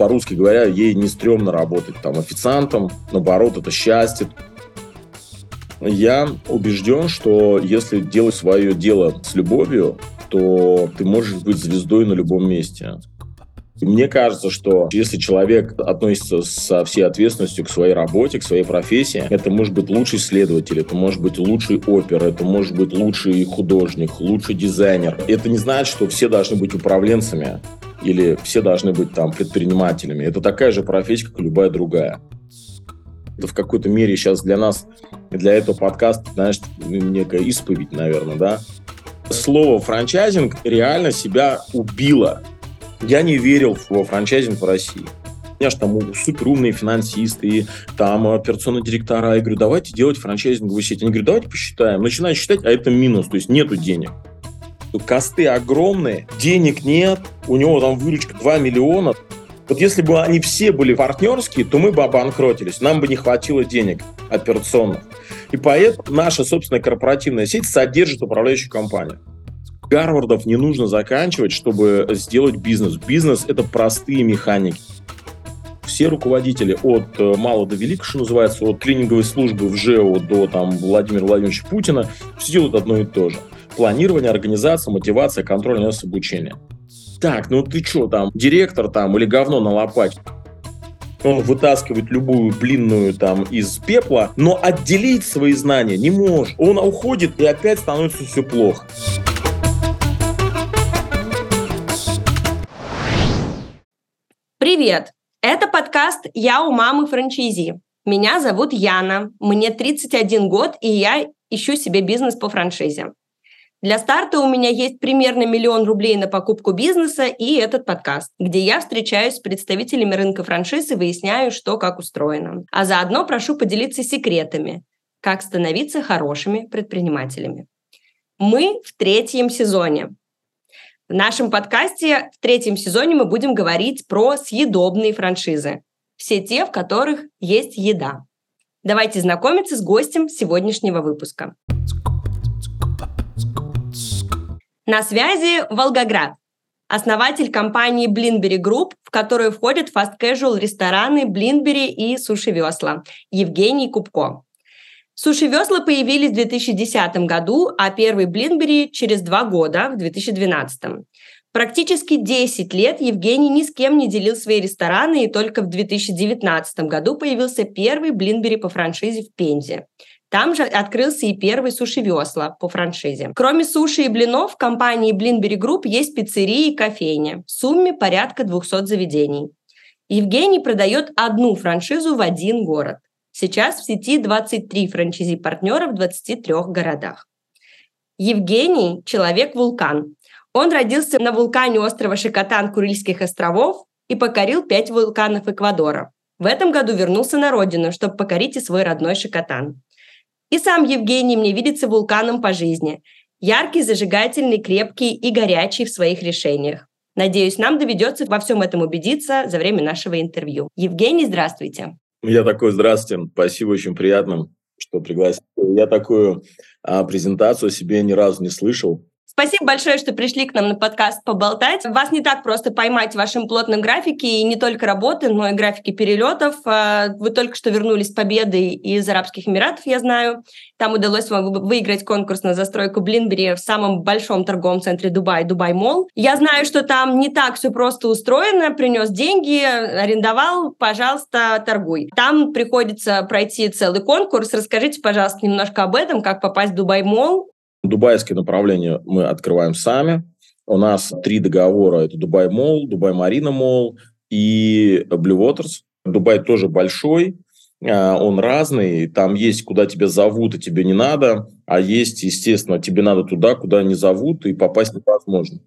по-русски говоря, ей не стрёмно работать там официантом, наоборот, это счастье. Я убежден, что если делать свое дело с любовью, то ты можешь быть звездой на любом месте. Мне кажется, что если человек относится со всей ответственностью к своей работе, к своей профессии, это может быть лучший следователь, это может быть лучший опер, это может быть лучший художник, лучший дизайнер. Это не значит, что все должны быть управленцами или все должны быть там предпринимателями. Это такая же профессия, как и любая другая. Это в какой-то мере сейчас для нас, для этого подкаста, знаешь, некая исповедь, наверное, да. Слово франчайзинг реально себя убило я не верил во франчайзинг в России. Меня же там супер умные финансисты, там операционные директора. Я говорю, давайте делать франчайзинговую сеть. Они говорят, давайте посчитаем. Начинаю считать, а это минус, то есть нету денег. Косты огромные, денег нет, у него там выручка 2 миллиона. Вот если бы они все были партнерские, то мы бы обанкротились, нам бы не хватило денег операционных. И поэтому наша собственная корпоративная сеть содержит управляющую компанию. Гарвардов не нужно заканчивать, чтобы сделать бизнес. Бизнес – это простые механики. Все руководители от э, мала до велика, что называется, от клининговой службы в ЖЭО до там, Владимира Владимировича Путина, все делают одно и то же. Планирование, организация, мотивация, контроль, нас обучение. Так, ну ты что там, директор там или говно на лопате? Он вытаскивает любую блинную там из пепла, но отделить свои знания не может. Он уходит, и опять становится все плохо. Привет! Это подкаст «Я у мамы франчайзи». Меня зовут Яна, мне 31 год, и я ищу себе бизнес по франшизе. Для старта у меня есть примерно миллион рублей на покупку бизнеса и этот подкаст, где я встречаюсь с представителями рынка франшиз и выясняю, что как устроено. А заодно прошу поделиться секретами, как становиться хорошими предпринимателями. Мы в третьем сезоне. В нашем подкасте в третьем сезоне мы будем говорить про съедобные франшизы. Все те, в которых есть еда. Давайте знакомиться с гостем сегодняшнего выпуска. На связи Волгоград, основатель компании Блинбери Group, в которую входят фаст-кэжуал рестораны Блинбери и Суши Весла, Евгений Кубко. Суши-весла появились в 2010 году, а первый Блинбери через два года, в 2012. Практически 10 лет Евгений ни с кем не делил свои рестораны, и только в 2019 году появился первый Блинбери по франшизе в Пензе. Там же открылся и первый СушиВесла по франшизе. Кроме суши и блинов, в компании Блинбери Групп есть пиццерии и кофейня. В сумме порядка 200 заведений. Евгений продает одну франшизу в один город. Сейчас в сети 23 франчайзи-партнера в 23 городах. Евгений – человек-вулкан. Он родился на вулкане острова Шикотан Курильских островов и покорил пять вулканов Эквадора. В этом году вернулся на родину, чтобы покорить и свой родной Шикотан. И сам Евгений мне видится вулканом по жизни. Яркий, зажигательный, крепкий и горячий в своих решениях. Надеюсь, нам доведется во всем этом убедиться за время нашего интервью. Евгений, здравствуйте. Я такой, здравствуйте, спасибо, очень приятно, что пригласили. Я такую а, презентацию себе ни разу не слышал. Спасибо большое, что пришли к нам на подкаст поболтать. Вас не так просто поймать в вашем плотном графике, и не только работы, но и графики перелетов. А, вы только что вернулись с победой из Арабских Эмиратов, я знаю. Там удалось вам выиграть конкурс на застройку Блинбери в самом большом торговом центре Дубай, Дубай Мол. Я знаю, что там не так все просто устроено. Принес деньги, арендовал, пожалуйста, торгуй. Там приходится пройти целый конкурс. Расскажите, пожалуйста, немножко об этом, как попасть в Дубай Мол, Дубайское направление мы открываем сами. У нас три договора. Это Дубай Мол, Дубай Марина Мол и Blue Waters. Дубай тоже большой, а, он разный. Там есть, куда тебя зовут, и тебе не надо. А есть, естественно, тебе надо туда, куда не зовут, и попасть невозможно.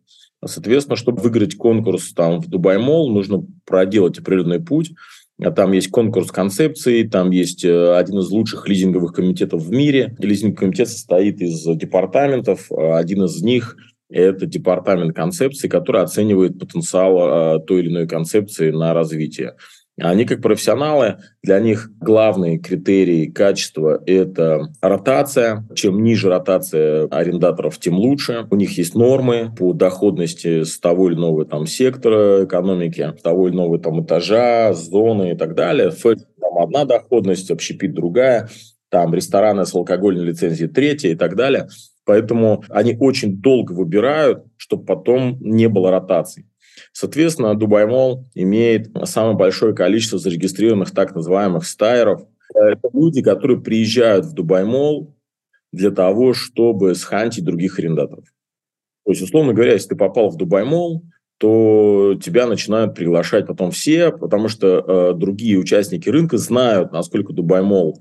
Соответственно, чтобы выиграть конкурс там в Дубай Мол, нужно проделать определенный путь. А там есть конкурс концепции, там есть э, один из лучших лизинговых комитетов в мире. Лизинговый комитет состоит из департаментов. Один из них – это департамент концепции, который оценивает потенциал э, той или иной концепции на развитие. Они как профессионалы, для них главные критерии качества – это ротация. Чем ниже ротация арендаторов, тем лучше. У них есть нормы по доходности с того или иного там, сектора экономики, с того или иного там, этажа, зоны и так далее. ФЭД там одна доходность, общепит другая, там рестораны с алкогольной лицензией третья и так далее. Поэтому они очень долго выбирают, чтобы потом не было ротаций. Соответственно, Дубай Мол имеет самое большое количество зарегистрированных так называемых стайеров. Это люди, которые приезжают в Дубай Мол для того, чтобы схантить других арендаторов. То есть, условно говоря, если ты попал в Дубай Мол, то тебя начинают приглашать потом все, потому что э, другие участники рынка знают, насколько Дубай Мол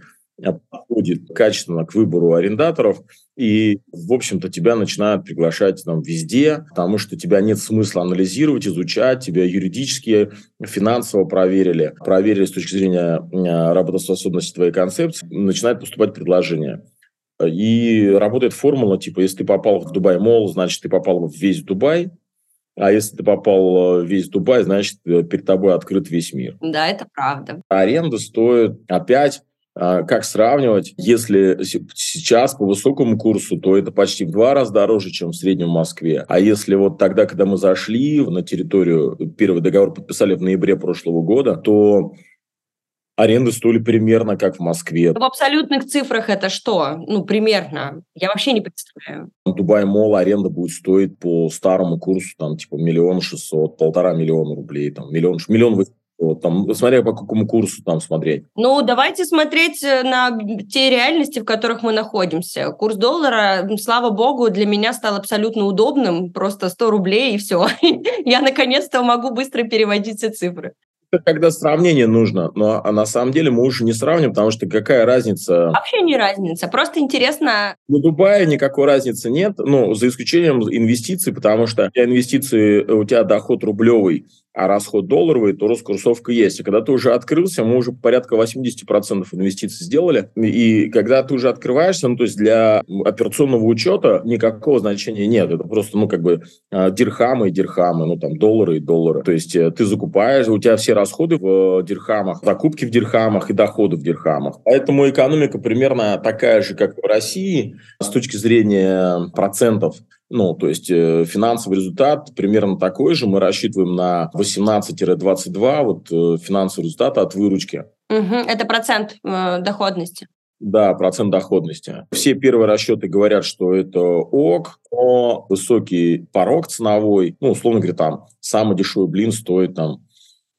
подходит качественно к выбору арендаторов, и, в общем-то, тебя начинают приглашать там везде, потому что тебя нет смысла анализировать, изучать, тебя юридически, финансово проверили, проверили с точки зрения э, работоспособности твоей концепции, начинает поступать предложение. И работает формула, типа, если ты попал в Дубай Мол, значит, ты попал в весь Дубай, а если ты попал в весь Дубай, значит, перед тобой открыт весь мир. Да, это правда. Аренда стоит опять как сравнивать? Если сейчас по высокому курсу, то это почти в два раза дороже, чем в среднем в Москве. А если вот тогда, когда мы зашли на территорию, первый договор подписали в ноябре прошлого года, то аренды стоили примерно как в Москве. В абсолютных цифрах это что? Ну, примерно. Я вообще не представляю. Дубай Мол аренда будет стоить по старому курсу, там, типа, миллион шестьсот, полтора миллиона рублей, там, миллион, миллион вот, там, смотря по какому курсу там смотреть. Ну, давайте смотреть э, на те реальности, в которых мы находимся. Курс доллара, слава богу, для меня стал абсолютно удобным. Просто 100 рублей и все. Я наконец-то могу быстро переводить все цифры это когда сравнение нужно, но а на самом деле мы уже не сравним, потому что какая разница? Вообще не разница, просто интересно. В Дубае никакой разницы нет, ну, за исключением инвестиций, потому что инвестиции, у тебя доход рублевый, а расход долларовый, то раскурсовка есть. И когда ты уже открылся, мы уже порядка 80% инвестиций сделали. И когда ты уже открываешься, ну, то есть для операционного учета никакого значения нет. Это просто, ну, как бы а, дирхамы и дирхамы, ну, там, доллары и доллары. То есть э, ты закупаешь, у тебя все расходы в дирхамах, закупки в дирхамах и доходы в дирхамах. Поэтому экономика примерно такая же, как в России с точки зрения процентов ну, то есть э, финансовый результат примерно такой же. Мы рассчитываем на 18-22 вот, э, финансовый результат от выручки. Угу, это процент э, доходности. Да, процент доходности. Все первые расчеты говорят, что это ок, но высокий порог ценовой, ну, условно говоря, там самый дешевый блин стоит там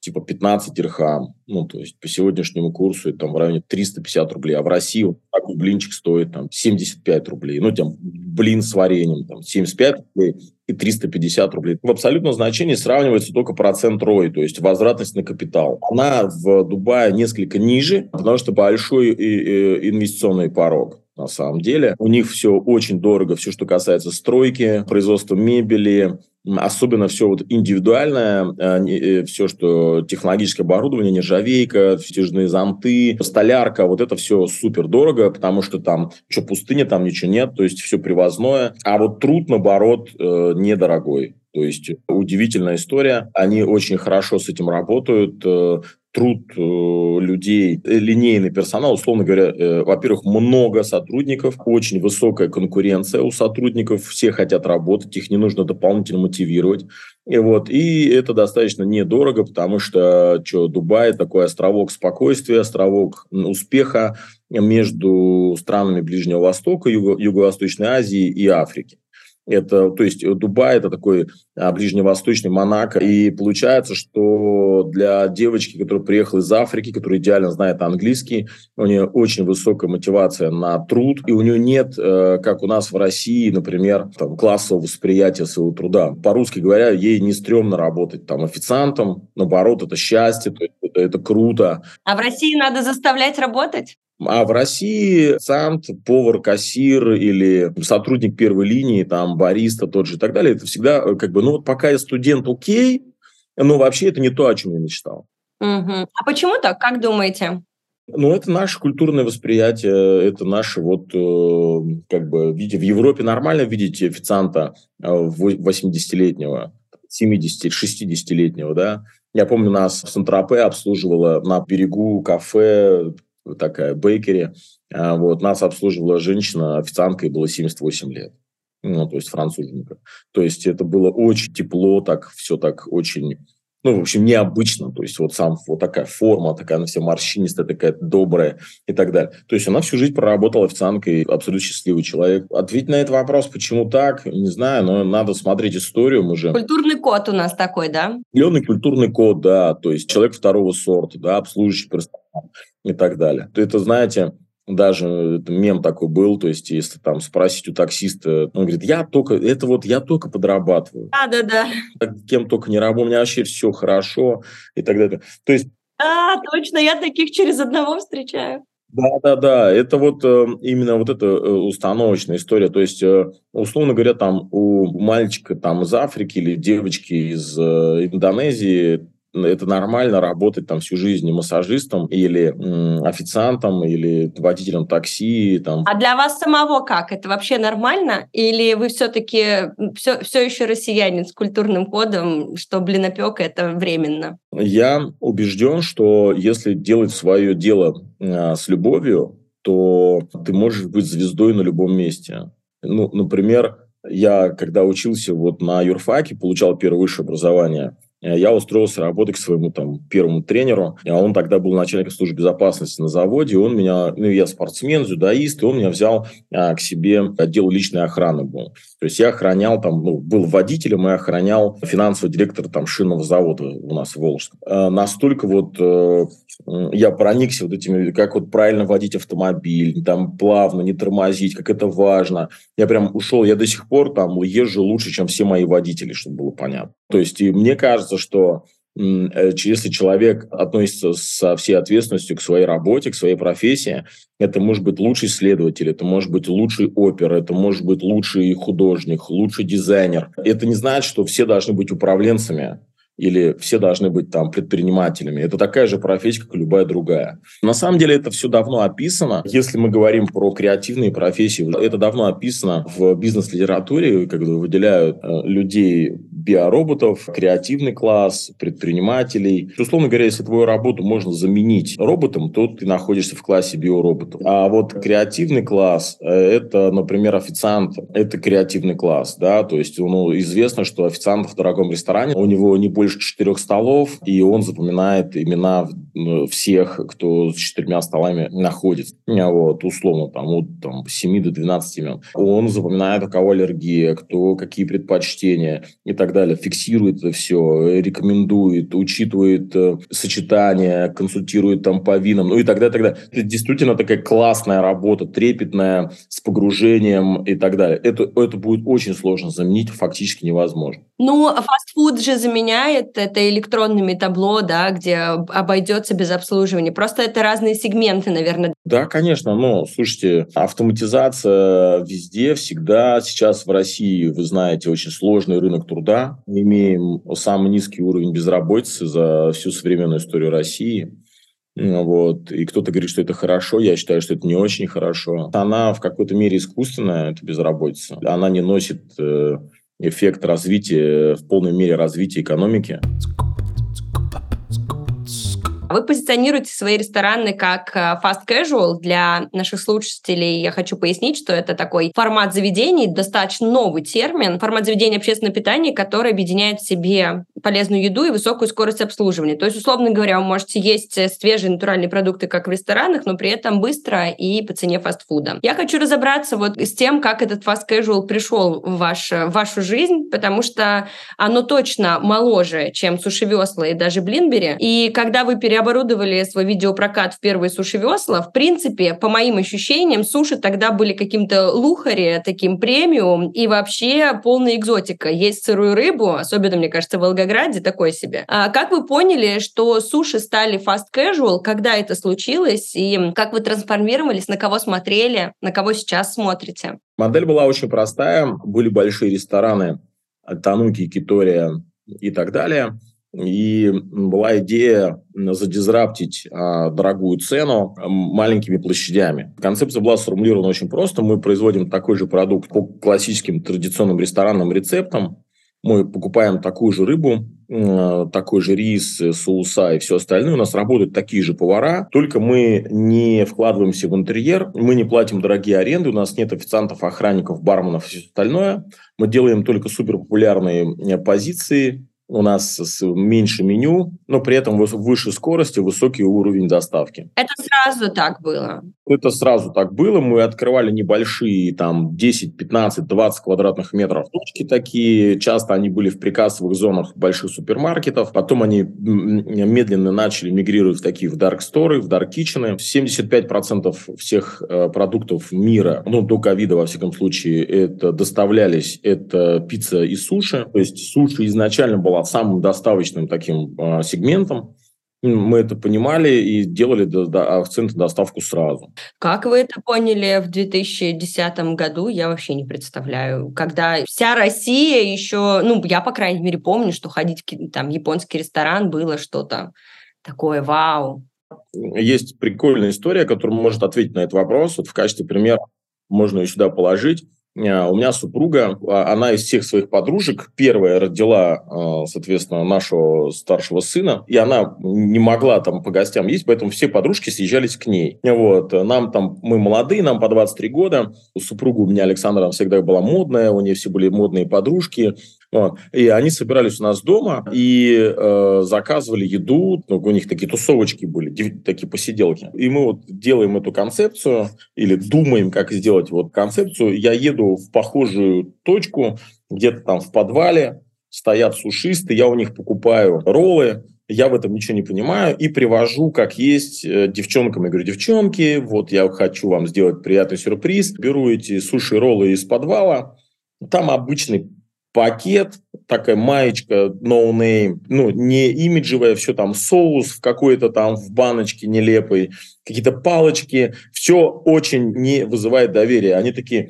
типа 15 дирхам, ну, то есть по сегодняшнему курсу это там в районе 350 рублей, а в России вот такой блинчик стоит там 75 рублей, ну, там блин с вареньем, там 75 рублей и 350 рублей. В абсолютном значении сравнивается только процент ROI, то есть возвратность на капитал. Она в Дубае несколько ниже, потому что большой инвестиционный порог на самом деле. У них все очень дорого, все, что касается стройки, производства мебели, особенно все вот индивидуальное, а, э, все, что технологическое оборудование, нержавейка, стяжные зонты, столярка, вот это все супер дорого, потому что там что пустыня, там ничего нет, то есть все привозное. А вот труд, наоборот, э, недорогой. То есть удивительная история. Они очень хорошо с этим работают. Труд э, людей, э, линейный персонал, условно говоря, э, во-первых, много сотрудников, очень высокая конкуренция у сотрудников, все хотят работать, их не нужно дополнительно мотивировать. И, вот, и это достаточно недорого, потому что что, Дубай такой островок спокойствия, островок успеха между странами Ближнего Востока, Юго- Юго-Восточной Азии и Африки. Это, то есть Дубай – это такой а, ближневосточный Монако. И получается, что для девочки, которая приехала из Африки, которая идеально знает английский, у нее очень высокая мотивация на труд, и у нее нет, э, как у нас в России, например, там, классового восприятия своего труда. По-русски говоря, ей не стрёмно работать там официантом, наоборот, это счастье, это, это круто. А в России надо заставлять работать? А в России сант, повар, кассир или сотрудник первой линии, там, бариста тот же и так далее, это всегда э, как бы, ну вот пока я студент, окей, но вообще это не то, о чем я мечтал. Угу. А почему так, как думаете? Ну, это наше культурное восприятие, это наше вот, э, как бы, видите, в Европе нормально видите официанта 80-летнего, э, 70-60-летнего, да. Я помню, нас в Сантропе обслуживала на берегу кафе такая бейкери. А, вот, нас обслуживала женщина, официантка, ей было 78 лет. Ну, то есть француженка. То есть это было очень тепло, так все так очень ну, в общем, необычно. То есть вот сам вот такая форма, такая она вся морщинистая, такая добрая и так далее. То есть она всю жизнь проработала официанткой, абсолютно счастливый человек. Ответить на этот вопрос, почему так, не знаю, но надо смотреть историю. Мы же... Культурный код у нас такой, да? Определенный культурный код, да. То есть человек второго сорта, да, обслуживающий персонал и так далее. То это, знаете, даже мем такой был, то есть если там спросить у таксиста, он говорит, я только, это вот я только подрабатываю. Да, да, да. Кем только не работаю, у меня вообще все хорошо и так далее. То есть... А, точно, я таких через одного встречаю. Да, да, да. Это вот э, именно вот эта э, установочная история. То есть, э, условно говоря, там у мальчика там из Африки или девочки из э, Индонезии это нормально работать там всю жизнь массажистом или м, официантом или водителем такси. Там. А для вас самого как? Это вообще нормально? Или вы все-таки все, все еще россиянин с культурным кодом, что блинопек это временно? Я убежден, что если делать свое дело а, с любовью, то ты можешь быть звездой на любом месте. Ну, например, я когда учился вот на юрфаке, получал первое высшее образование – Э, я устроился работать к своему там первому тренеру, а он тогда был начальником службы безопасности на заводе, он меня, ну, я спортсмен, дзюдоист, и он меня взял а, к себе отдел личной охраны был. То есть я охранял там, ну, был водителем и охранял финансового директора там шинного завода у нас в Волжском. А, настолько вот э, я проникся вот этими, как вот правильно водить автомобиль, там плавно, не тормозить, как это важно. Я прям ушел, я до сих пор там езжу лучше, чем все мои водители, чтобы было понятно. То есть и мне кажется, что э, если человек относится со всей ответственностью к своей работе, к своей профессии, это может быть лучший следователь, это может быть лучший опер, это может быть лучший художник, лучший дизайнер. Это не значит, что все должны быть управленцами или все должны быть там предпринимателями. Это такая же профессия, как и любая другая. На самом деле это все давно описано. Если мы говорим про креативные профессии, это давно описано в бизнес-литературе, когда выделяют э, людей биороботов, креативный класс, предпринимателей. Условно говоря, если твою работу можно заменить роботом, то ты находишься в классе биороботов. А вот креативный класс э, – это, например, официант. Это креативный класс, да, то есть ну, известно, что официант в дорогом ресторане, у него не больше четырех столов, и он запоминает имена ну, всех, кто с четырьмя столами находится. Вот, условно, там, от там, 7 до 12 имен. Он запоминает, у кого аллергия, кто какие предпочтения и так далее. Фиксирует это все, рекомендует, учитывает э, сочетания, консультирует там по винам, ну и так далее, так далее. Это действительно такая классная работа, трепетная, с погружением и так далее. Это, это будет очень сложно заменить, фактически невозможно. Ну, фастфуд же заменяет это электронными табло, да, где обойдется без обслуживания. Просто это разные сегменты, наверное. Да, конечно. Но, слушайте, автоматизация везде, всегда. Сейчас в России, вы знаете, очень сложный рынок труда. Мы имеем самый низкий уровень безработицы за всю современную историю России. Вот. И кто-то говорит, что это хорошо, я считаю, что это не очень хорошо. Она в какой-то мере искусственная, это безработица. Она не носит э, эффект развития, в полной мере развития экономики. Вы позиционируете свои рестораны как э, fast casual. Для наших слушателей я хочу пояснить, что это такой формат заведений, достаточно новый термин, формат заведения общественного питания, который объединяет в себе полезную еду и высокую скорость обслуживания. То есть, условно говоря, вы можете есть э, свежие натуральные продукты, как в ресторанах, но при этом быстро и по цене фастфуда. Я хочу разобраться вот с тем, как этот fast casual пришел в, ваш, в вашу жизнь, потому что оно точно моложе, чем суши-весла и даже блинбери. И когда вы переоборудовали оборудовали свой видеопрокат в первые суши-весла, в принципе, по моим ощущениям, суши тогда были каким-то лухари, таким премиум, и вообще полная экзотика. Есть сырую рыбу, особенно, мне кажется, в Волгограде, такое себе. А как вы поняли, что суши стали fast casual, когда это случилось, и как вы трансформировались, на кого смотрели, на кого сейчас смотрите? Модель была очень простая. Были большие рестораны, Тануки, Китория и так далее – и была идея задизраптить а, дорогую цену маленькими площадями. Концепция была сформулирована очень просто. Мы производим такой же продукт по классическим традиционным ресторанным рецептам, мы покупаем такую же рыбу, такой же рис, соуса и все остальное. У нас работают такие же повара, только мы не вкладываемся в интерьер, мы не платим дорогие аренды, у нас нет официантов, охранников, барменов и все остальное. Мы делаем только супер популярные позиции, у нас меньше меню, но при этом выше скорости, высокий уровень доставки. Это сразу так было? Это сразу так было. Мы открывали небольшие, там, 10, 15, 20 квадратных метров точки такие. Часто они были в прикассовых зонах больших супермаркетов. Потом они медленно начали мигрировать в такие в dark store, в kitchen. 75% всех э, продуктов мира, ну, до ковида, во всяком случае, это доставлялись, это пицца и суши. То есть суши изначально была самым доставочным таким э, сегментом. Мы это понимали и делали до, до, акцент на доставку сразу. Как вы это поняли в 2010 году, я вообще не представляю. Когда вся Россия еще, ну, я, по крайней мере, помню, что ходить в там, японский ресторан было что-то такое вау. Есть прикольная история, которая может ответить на этот вопрос. Вот в качестве примера можно ее сюда положить. Э, у меня супруга, а, она из всех своих подружек первая родила, э, соответственно, нашего старшего сына, и она не могла там по гостям есть, поэтому все подружки съезжались к ней. Вот. Нам там, мы молодые, нам по 23 года. Супруга у меня, Александра, всегда была модная, у нее все были модные подружки. Вот. И они собирались у нас дома и э, заказывали еду. Ну, у них такие тусовочки были, такие посиделки. И мы вот делаем эту концепцию или думаем, как сделать вот концепцию. Я еду в похожую точку, где-то там в подвале, стоят сушисты, я у них покупаю роллы, я в этом ничего не понимаю и привожу, как есть, э, девчонкам. Я говорю, девчонки, вот я хочу вам сделать приятный сюрприз. Беру эти суши-роллы из подвала. Там обычный пакет, такая маечка no name, ну, не имиджевая, все там соус в какой-то там в баночке нелепой, какие-то палочки, все очень не вызывает доверия. Они такие,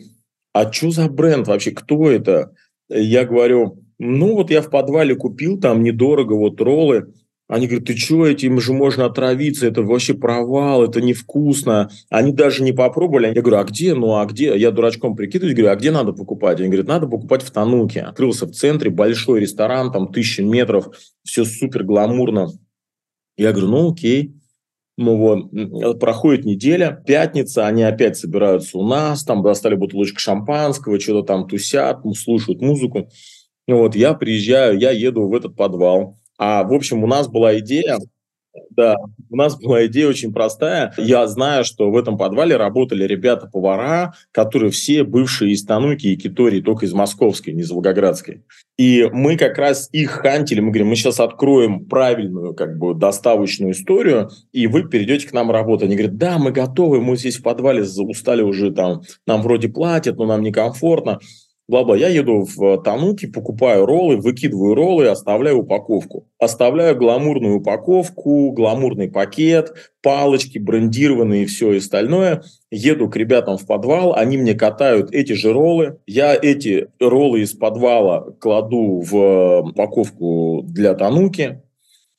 а что за бренд вообще, кто это? Я говорю, ну вот я в подвале купил там недорого вот роллы, они говорят, ты что, этим же можно отравиться, это вообще провал, это невкусно. Они даже не попробовали. Я говорю, а где? Ну, а где? Я дурачком прикидываюсь, говорю, а где надо покупать? Они говорят, надо покупать в Тануке. Открылся в центре, большой ресторан, там тысячи метров, все супер гламурно. Я говорю, ну, окей. Ну вот, проходит неделя, пятница, они опять собираются у нас, там достали бутылочку шампанского, что-то там тусят, слушают музыку. Ну вот, я приезжаю, я еду в этот подвал, а, в общем, у нас была идея, да, у нас была идея очень простая. Я знаю, что в этом подвале работали ребята-повара, которые все бывшие из Тануки и Китории, только из Московской, не из Волгоградской. И мы как раз их хантили. Мы говорим, мы сейчас откроем правильную как бы доставочную историю, и вы перейдете к нам работать. Они говорят, да, мы готовы, мы здесь в подвале устали уже там, нам вроде платят, но нам некомфортно бла-бла. Я еду в Тануки, покупаю роллы, выкидываю роллы, оставляю упаковку. Оставляю гламурную упаковку, гламурный пакет, палочки брендированные и все остальное. Еду к ребятам в подвал, они мне катают эти же роллы. Я эти роллы из подвала кладу в упаковку для Тануки.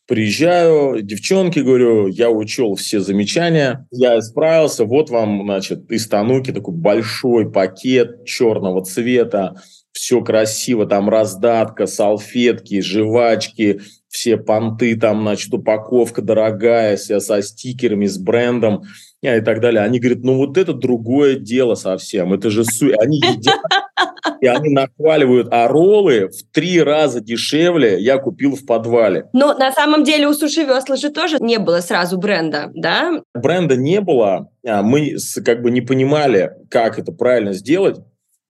Приезжаю, девчонки, говорю, я учел все замечания, я справился, вот вам, значит, из Тануки такой большой пакет черного цвета, все красиво, там раздатка, салфетки, жвачки, все понты, там, значит, упаковка дорогая, вся со стикерами, с брендом и так далее. Они говорят, ну вот это другое дело совсем, это же су... Они едят, и они нахваливают, а роллы в три раза дешевле я купил в подвале. Но на самом деле у Суши Весла же тоже не было сразу бренда, да? Бренда не было, а мы как бы не понимали, как это правильно сделать,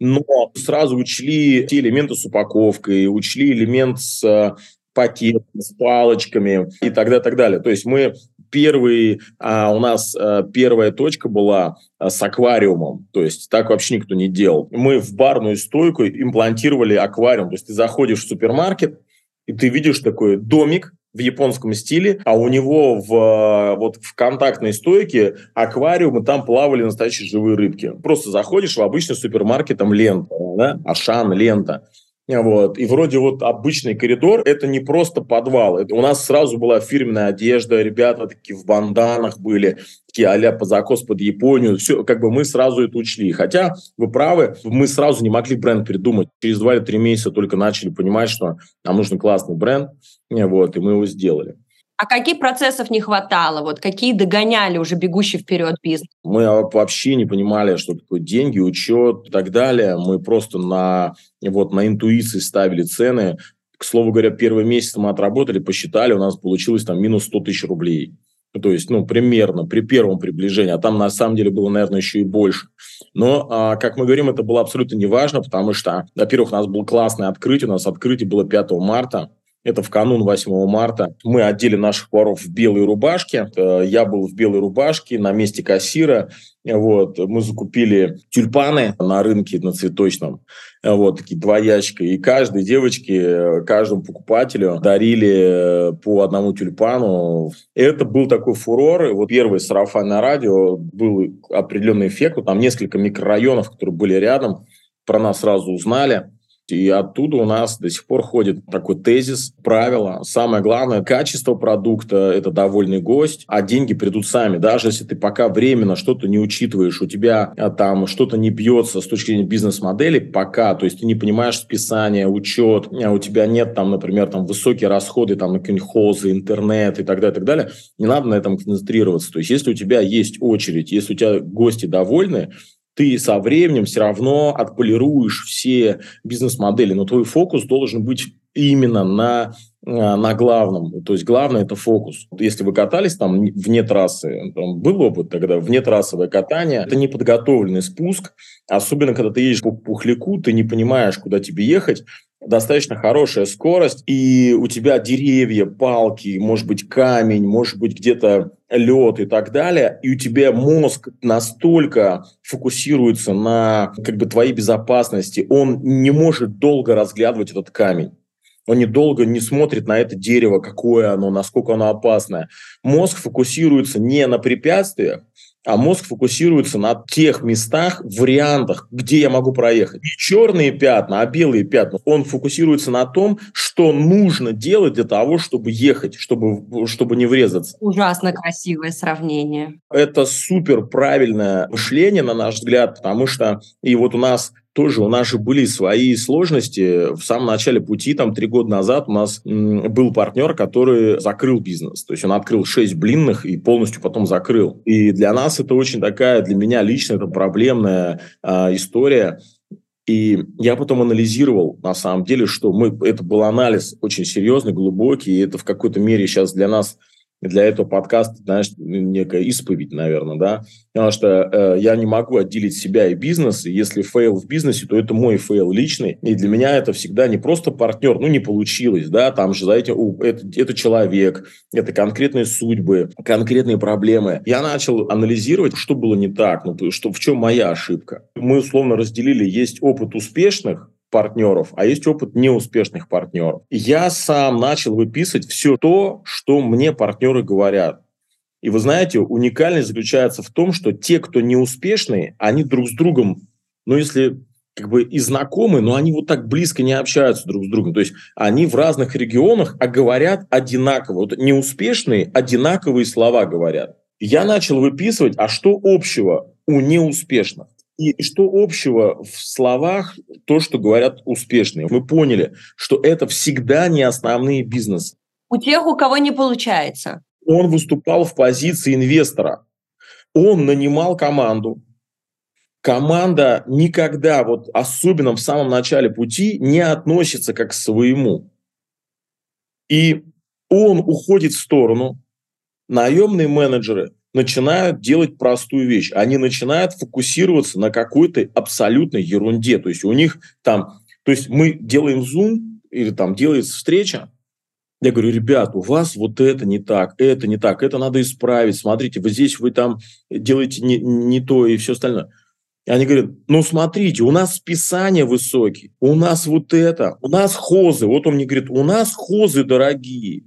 но сразу учли те элементы с упаковкой, учли элемент с пакетом, с палочками и так далее, так далее. То есть мы первый, а, у нас а, первая точка была а, с аквариумом, то есть так вообще никто не делал. Мы в барную стойку имплантировали аквариум, то есть ты заходишь в супермаркет, и ты видишь такой домик, в японском стиле, а у него в, вот в контактной стойке аквариум, и там плавали настоящие живые рыбки. Просто заходишь в обычный супермаркет, там лента, да? Ашан, лента. Вот. И вроде вот обычный коридор – это не просто подвал. Это, у нас сразу была фирменная одежда, ребята такие в банданах были, такие а-ля по закос под Японию. Все, как бы мы сразу это учли. Хотя, вы правы, мы сразу не могли бренд придумать. Через два или три месяца только начали понимать, что нам нужен классный бренд, вот, и мы его сделали. А каких процессов не хватало? Вот какие догоняли уже бегущий вперед бизнес? Мы вообще не понимали, что такое деньги, учет и так далее. Мы просто на, вот, на интуиции ставили цены. К слову говоря, первый месяц мы отработали, посчитали, у нас получилось там минус 100 тысяч рублей. То есть, ну, примерно при первом приближении, а там на самом деле было, наверное, еще и больше. Но, а, как мы говорим, это было абсолютно неважно, потому что, во-первых, у нас было классное открытие, у нас открытие было 5 марта, это в канун 8 марта. Мы одели наших поваров в белые рубашки. Э, я был в белой рубашке на месте кассира. Вот. Мы закупили тюльпаны на рынке на цветочном. Вот, такие два ящика. И каждой девочке, каждому покупателю дарили э, по одному тюльпану. Это был такой фурор. И вот первое сарафанное радио был определенный эффект. Вот там несколько микрорайонов, которые были рядом, про нас сразу узнали. И оттуда у нас до сих пор ходит такой тезис, правило. Самое главное, качество продукта – это довольный гость, а деньги придут сами. Даже если ты пока временно что-то не учитываешь, у тебя а, там что-то не бьется с точки зрения бизнес-модели, пока, то есть ты не понимаешь списание, учет, а у тебя нет там, например, там высокие расходы там на какие-нибудь хозы, интернет и так далее, и так далее, не надо на этом концентрироваться. То есть если у тебя есть очередь, если у тебя гости довольны, ты со временем все равно отполируешь все бизнес-модели, но твой фокус должен быть именно на, э, на главном. То есть главное – это фокус. Если вы катались там вне трассы, там был опыт тогда, вне трассовое катание, это неподготовленный спуск, особенно когда ты едешь по пухляку, ты не понимаешь, куда тебе ехать, достаточно хорошая скорость, и у тебя деревья, палки, может быть, камень, может быть, где-то лед и так далее, и у тебя мозг настолько фокусируется на как бы твоей безопасности, он не может долго разглядывать этот камень. Он недолго не смотрит на это дерево, какое оно, насколько оно опасное. Мозг фокусируется не на препятствиях, а мозг фокусируется на тех местах, вариантах, где я могу проехать. Не черные пятна, а белые пятна. Он фокусируется на том, что нужно делать для того, чтобы ехать, чтобы, чтобы не врезаться. Ужасно красивое сравнение. Это супер правильное мышление, на наш взгляд, потому что и вот у нас тоже у нас же были свои сложности. В самом начале пути, там, три года назад у нас был партнер, который закрыл бизнес. То есть он открыл шесть блинных и полностью потом закрыл. И для нас это очень такая, для меня лично это проблемная э, история. И я потом анализировал, на самом деле, что мы, это был анализ очень серьезный, глубокий, и это в какой-то мере сейчас для нас – для этого подкаста, знаешь, некая исповедь, наверное, да, потому что э, я не могу отделить себя и бизнес, и если фейл в бизнесе, то это мой фейл личный, и для меня это всегда не просто партнер, ну, не получилось, да, там же, знаете, у, это, это человек, это конкретные судьбы, конкретные проблемы. Я начал анализировать, что было не так, ну, что, в чем моя ошибка. Мы условно разделили, есть опыт успешных, партнеров, а есть опыт неуспешных партнеров. Я сам начал выписывать все то, что мне партнеры говорят. И вы знаете, уникальность заключается в том, что те, кто неуспешные, они друг с другом, ну, если как бы и знакомы, но они вот так близко не общаются друг с другом. То есть они в разных регионах, а говорят одинаково. Вот неуспешные одинаковые слова говорят. Я начал выписывать, а что общего у неуспешных? И что общего в словах то, что говорят успешные? Мы поняли, что это всегда не основные бизнесы. У тех, у кого не получается. Он выступал в позиции инвестора. Он нанимал команду. Команда никогда, вот особенно в самом начале пути, не относится как к своему. И он уходит в сторону. Наемные менеджеры начинают делать простую вещь. Они начинают фокусироваться на какой-то абсолютной ерунде. То есть у них там, то есть мы делаем зум или там делается встреча, я говорю, ребят, у вас вот это не так, это не так, это надо исправить. Смотрите, вы здесь вы там делаете не, не то и все остальное. И они говорят, ну смотрите, у нас списания высокие, у нас вот это, у нас хозы. Вот он мне говорит, у нас хозы дорогие.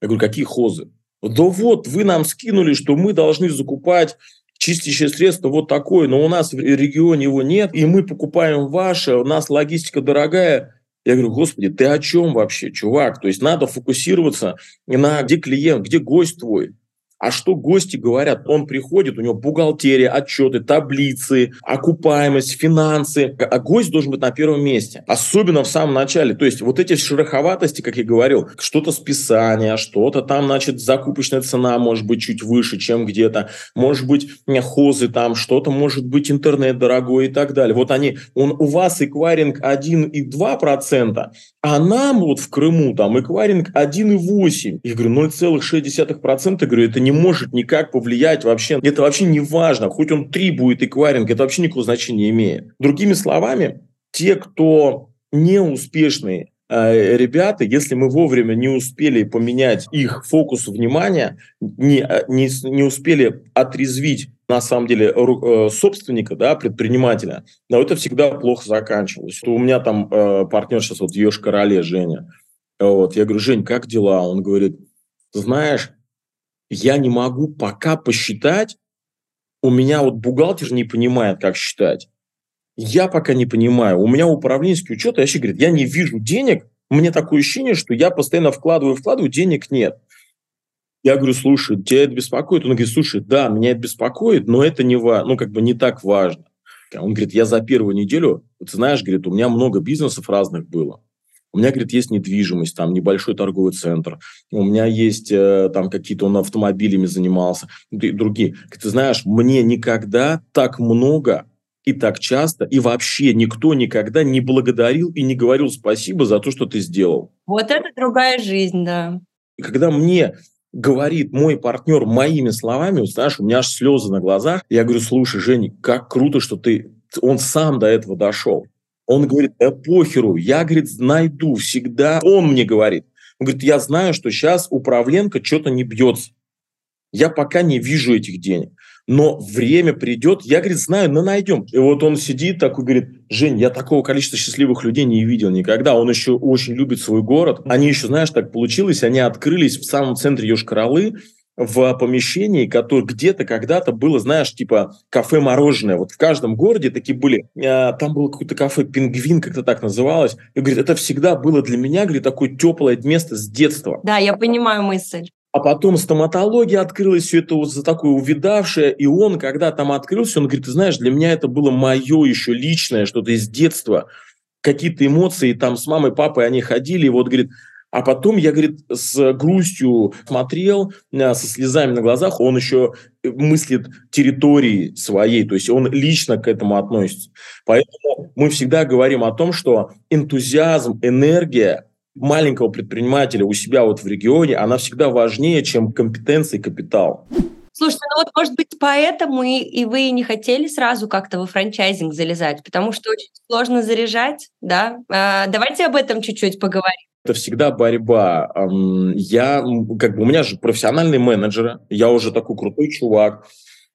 Я говорю, какие хозы? Да вот, вы нам скинули, что мы должны закупать чистящее средство вот такое, но у нас в регионе его нет, и мы покупаем ваше, у нас логистика дорогая. Я говорю, господи, ты о чем вообще, чувак? То есть надо фокусироваться на где клиент, где гость твой. А что гости говорят? Он приходит, у него бухгалтерия, отчеты, таблицы, окупаемость, финансы. А гость должен быть на первом месте. Особенно в самом начале. То есть вот эти шероховатости, как я говорил, что-то списание, что-то там, значит, закупочная цена может быть чуть выше, чем где-то. Может быть, хозы там, что-то может быть интернет дорогой и так далее. Вот они, он, у вас эквайринг 1,2%, а нам вот в Крыму там эквайринг 1,8%. Я говорю, 0,6%, говорю, это не может никак повлиять вообще. Это вообще не важно. Хоть он 3 будет эквайринг, это вообще никакого значения не имеет. Другими словами, те, кто неуспешные э, ребята, если мы вовремя не успели поменять их фокус внимания, не, э, не, не успели отрезвить на самом деле э, собственника, да, предпринимателя, но это всегда плохо заканчивалось. У меня там э, партнер сейчас вот в Ёж-Короле, Женя. Вот, я говорю, Жень, как дела? Он говорит, знаешь, я не могу пока посчитать, у меня вот бухгалтер не понимает, как считать. Я пока не понимаю. У меня управленческий учет, и вообще говорит, я не вижу денег, мне такое ощущение, что я постоянно вкладываю, вкладываю, денег нет. Я говорю, слушай, тебя это беспокоит? Он говорит, слушай, да, меня это беспокоит, но это не, ну, как бы не так важно. Он говорит, я за первую неделю, ты знаешь, говорит, у меня много бизнесов разных было. У меня, говорит, есть недвижимость, там небольшой торговый центр. У меня есть э, там какие-то, он автомобилями занимался, и другие. Ты знаешь, мне никогда так много и так часто, и вообще никто никогда не благодарил и не говорил спасибо за то, что ты сделал. Вот это другая жизнь, да. И когда мне говорит мой партнер моими словами, знаешь, у меня аж слезы на глазах, я говорю, слушай, Женя, как круто, что ты, он сам до этого дошел. Он говорит, да похеру, я, говорит, найду всегда. Он мне говорит, он говорит, я знаю, что сейчас управленка что-то не бьется. Я пока не вижу этих денег. Но время придет, я, говорит, знаю, но найдем. И вот он сидит такой, говорит, Жень, я такого количества счастливых людей не видел никогда. Он еще очень любит свой город. Они еще, знаешь, так получилось, они открылись в самом центре Йошкар-Олы, в помещении, которое где-то когда-то было, знаешь, типа кафе-мороженое. Вот в каждом городе такие были. А, там было какое-то кафе «Пингвин», как-то так называлось. И говорит, это всегда было для меня, говорит, такое теплое место с детства. Да, я понимаю мысль. А потом стоматология открылась, все это вот за такое увидавшее. И он, когда там открылся, он говорит, ты знаешь, для меня это было мое еще личное, что-то из детства. Какие-то эмоции, там с мамой, папой они ходили, и вот, говорит, а потом я, говорит, с грустью смотрел, э, со слезами на глазах, он еще мыслит территории своей, то есть он лично к этому относится. Поэтому мы всегда говорим о том, что энтузиазм, энергия маленького предпринимателя у себя вот в регионе, она всегда важнее, чем компетенции и капитал. Слушайте, ну вот, может быть, поэтому и, и вы не хотели сразу как-то во франчайзинг залезать, потому что очень сложно заряжать, да? А, давайте об этом чуть-чуть поговорим это всегда борьба. Я, как бы, у меня же профессиональные менеджеры, я уже такой крутой чувак,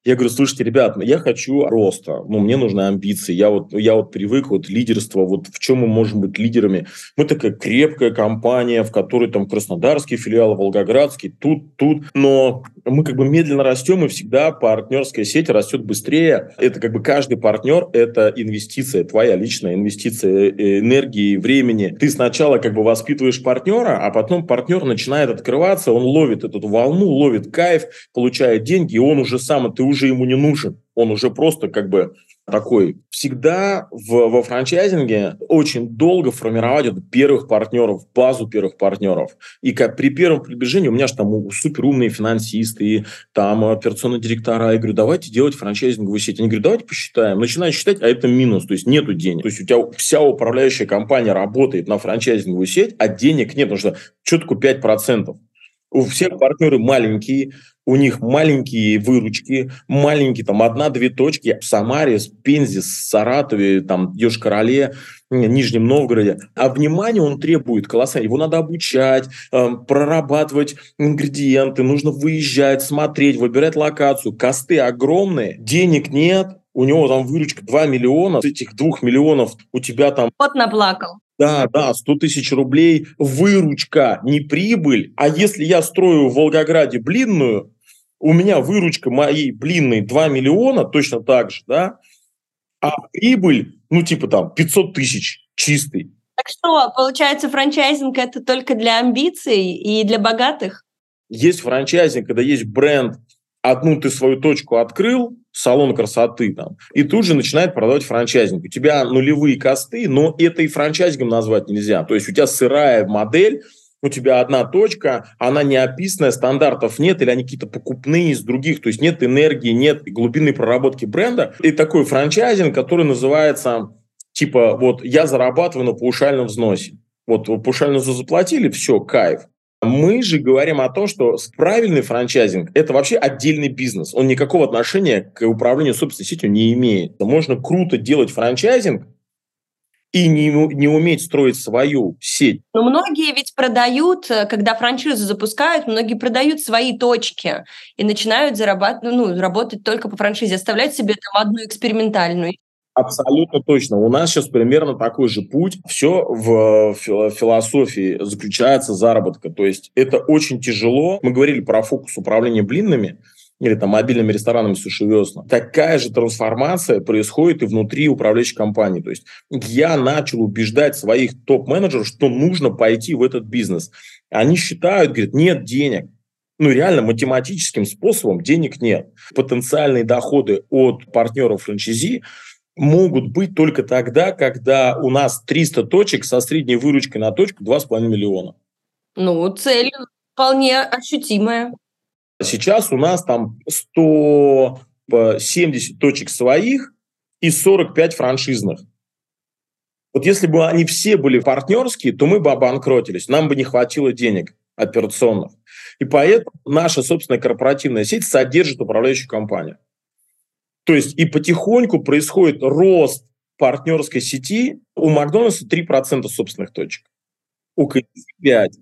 я говорю, слушайте, ребят, я хочу роста, ну, мне нужны амбиции, я вот, я вот привык вот лидерство, вот в чем мы можем быть лидерами. Мы такая крепкая компания, в которой там краснодарский филиал, волгоградский, тут, тут, но мы как бы медленно растем, и всегда партнерская сеть растет быстрее. Это как бы каждый партнер – это инвестиция, твоя личная инвестиция э, энергии, времени. Ты сначала как бы воспитываешь партнера, а потом партнер начинает открываться, он ловит эту волну, ловит кайф, получает деньги, и он уже сам, ты уже ему не нужен. Он уже просто как бы такой. Всегда в, во франчайзинге очень долго формировать это первых партнеров, базу первых партнеров. И как при первом приближении у меня же там супер умные финансисты, и там операционные директора. Я говорю, давайте делать франчайзинговую сеть. Они говорят, давайте посчитаем. Начинают считать, а это минус, то есть нету денег. То есть у тебя вся управляющая компания работает на франчайзинговую сеть, а денег нет, потому что такое 5%? У всех партнеры маленькие, у них маленькие выручки, маленькие, там, одна-две точки в Самаре, в Пензе, Саратове, там, Ёж-Короле, Нижнем Новгороде. А внимание он требует колоссально. Его надо обучать, э, прорабатывать ингредиенты, нужно выезжать, смотреть, выбирать локацию. Косты огромные, денег нет, у него там выручка 2 миллиона, с этих 2 миллионов у тебя там... Вот наплакал. Да, да, 100 тысяч рублей выручка, не прибыль. А если я строю в Волгограде блинную, у меня выручка моей блинной 2 миллиона, точно так же, да, а прибыль, ну, типа там 500 тысяч чистый. Так что, получается, франчайзинг это только для амбиций и для богатых? Есть франчайзинг, когда есть бренд, одну ты свою точку открыл, салон красоты там, и тут же начинает продавать франчайзинг. У тебя нулевые косты, но это и франчайзингом назвать нельзя. То есть у тебя сырая модель, у тебя одна точка, она не описанная, стандартов нет, или они какие-то покупные из других, то есть нет энергии, нет глубинной проработки бренда. И такой франчайзинг, который называется, типа, вот я зарабатываю на паушальном взносе. Вот паушальный взнос заплатили, все, кайф. Мы же говорим о том, что правильный франчайзинг – это вообще отдельный бизнес. Он никакого отношения к управлению собственной сетью не имеет. Можно круто делать франчайзинг, и не, не уметь строить свою сеть. Но многие ведь продают, э, когда франшизу запускают, многие продают свои точки и начинают зарабатывать, ну, работать только по франшизе, оставлять себе там одну экспериментальную. Абсолютно точно. У нас сейчас примерно такой же путь. Все в философии заключается заработка. То есть это очень тяжело. Мы говорили про фокус управления блинными или там мобильными ресторанами суши весла. Такая же трансформация происходит и внутри управляющей компании. То есть я начал убеждать своих топ-менеджеров, что нужно пойти в этот бизнес. Они считают, говорят, нет денег. Ну, реально, математическим способом денег нет. Потенциальные доходы от партнеров франчайзи могут быть только тогда, когда у нас 300 точек со средней выручкой на точку 2,5 миллиона. Ну, цель вполне ощутимая. Сейчас у нас там 170 точек своих и 45 франшизных. Вот если бы они все были партнерские, то мы бы обанкротились, нам бы не хватило денег операционных. И поэтому наша собственная корпоративная сеть содержит управляющую компанию. То есть и потихоньку происходит рост партнерской сети. У Макдональдса 3% собственных точек. У KFC 5.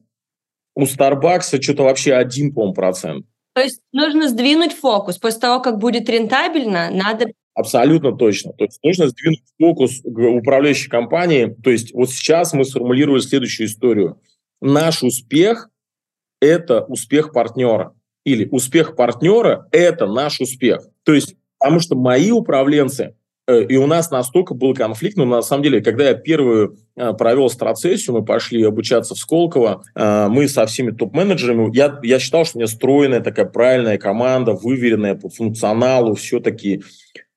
У Старбакса что-то вообще 1, по процент. То есть нужно сдвинуть фокус. После того, как будет рентабельно, надо Абсолютно точно. То есть нужно сдвинуть фокус управляющей компании. То есть вот сейчас мы сформулировали следующую историю. Наш успех – это успех партнера. Или успех партнера – это наш успех. То есть Потому что мои управленцы, и у нас настолько был конфликт, но на самом деле, когда я первую э, провел страцессию, мы пошли обучаться в Сколково, э, мы со всеми топ-менеджерами, я, я считал, что у меня стройная такая правильная команда, выверенная по функционалу, все-таки.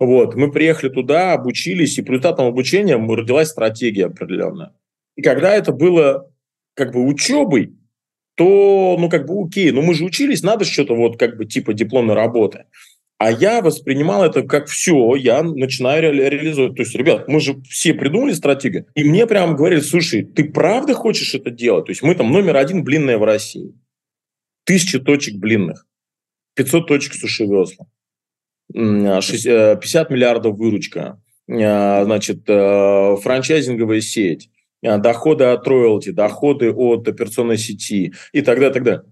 Вот, мы приехали туда, обучились, и по результатам обучения родилась стратегия определенная. И когда это было как бы учебой, то, ну, как бы, окей, ну, мы же учились, надо что-то вот, как бы, типа дипломной работы. А я воспринимал это как все, я начинаю ре- реализовать. То есть, ребят, мы же все придумали стратегию. И мне прямо говорили, слушай, ты правда хочешь это делать? То есть мы там номер один блинная в России. Тысяча точек блинных. 500 точек суши-весла. 50 э, миллиардов выручка. Э, значит, э, франчайзинговая сеть. Доходы от роялти, доходы от операционной сети и так далее, так далее.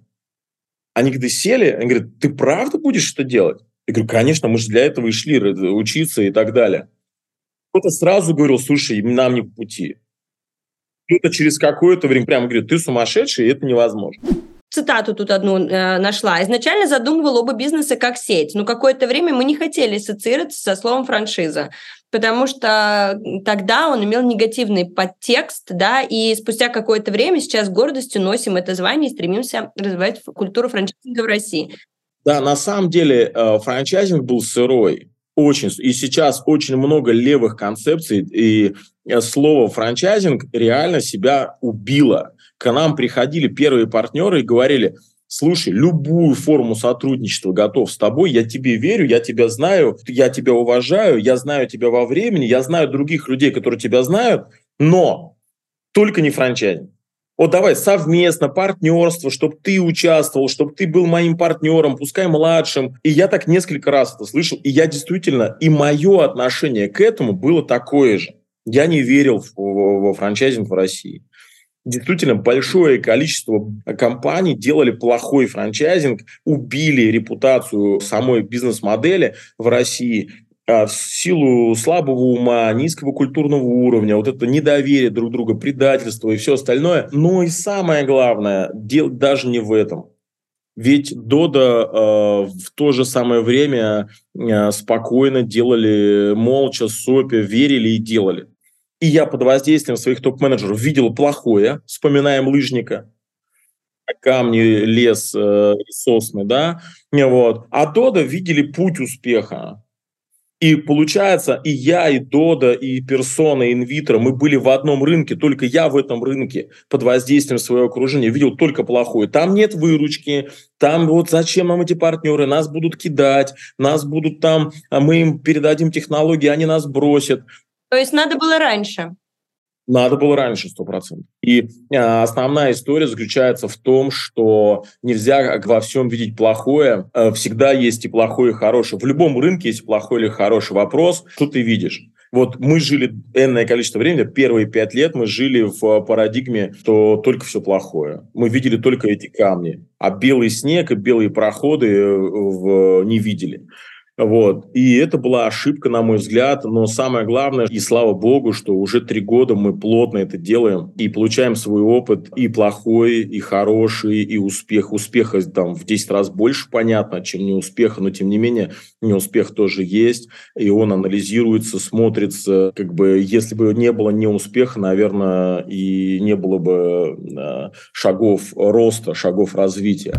Они когда сели, они говорят, ты правда будешь это делать? Я говорю, конечно, мы же для этого и шли учиться и так далее. Кто-то сразу говорил, слушай, нам не по пути. Кто-то через какое-то время прямо говорит, ты сумасшедший, и это невозможно. Цитату тут одну э, нашла. Изначально задумывал оба бизнеса как сеть, но какое-то время мы не хотели ассоциироваться со словом франшиза, потому что тогда он имел негативный подтекст, да, и спустя какое-то время сейчас гордостью носим это звание и стремимся развивать культуру франчайзинга в России. Да, на самом деле э, франчайзинг был сырой. Очень. И сейчас очень много левых концепций, и э, слово франчайзинг реально себя убило. К нам приходили первые партнеры и говорили, слушай, любую форму сотрудничества готов с тобой, я тебе верю, я тебя знаю, я тебя уважаю, я знаю тебя во времени, я знаю других людей, которые тебя знают, но только не франчайзинг вот давай совместно, партнерство, чтобы ты участвовал, чтобы ты был моим партнером, пускай младшим. И я так несколько раз это слышал, и я действительно, и мое отношение к этому было такое же. Я не верил в, в, во франчайзинг в России. Действительно, большое количество компаний делали плохой франчайзинг, убили репутацию самой бизнес-модели в России в силу слабого ума, низкого культурного уровня, вот это недоверие друг друга, предательство и все остальное. Но и самое главное, дело даже не в этом. Ведь Дода э, в то же самое время э, спокойно делали молча, сопя, верили и делали. И я под воздействием своих топ-менеджеров видел плохое, вспоминаем лыжника, камни, лес, э, сосны, да, вот. А Дода видели путь успеха. И получается, и я, и Дода, и Персона, и Инвитро, мы были в одном рынке, только я в этом рынке под воздействием своего окружения видел только плохое. Там нет выручки, там вот зачем нам эти партнеры, нас будут кидать, нас будут там, а мы им передадим технологии, они нас бросят. То есть надо было раньше? Надо было раньше, сто процентов. И а, основная история заключается в том, что нельзя во всем видеть плохое. А, всегда есть и плохое, и хорошее. В любом рынке есть плохой или хороший вопрос. Что ты видишь? Вот мы жили энное количество времени, первые пять лет мы жили в парадигме, что только все плохое. Мы видели только эти камни, а белый снег и белые проходы э, в, не видели. Вот. И это была ошибка, на мой взгляд, но самое главное, и слава богу, что уже три года мы плотно это делаем и получаем свой опыт и плохой, и хороший, и успех. Успеха там в 10 раз больше, понятно, чем не успеха, но тем не менее неуспех тоже есть, и он анализируется, смотрится, как бы, если бы не было неуспеха, наверное, и не было бы э, шагов роста, шагов развития.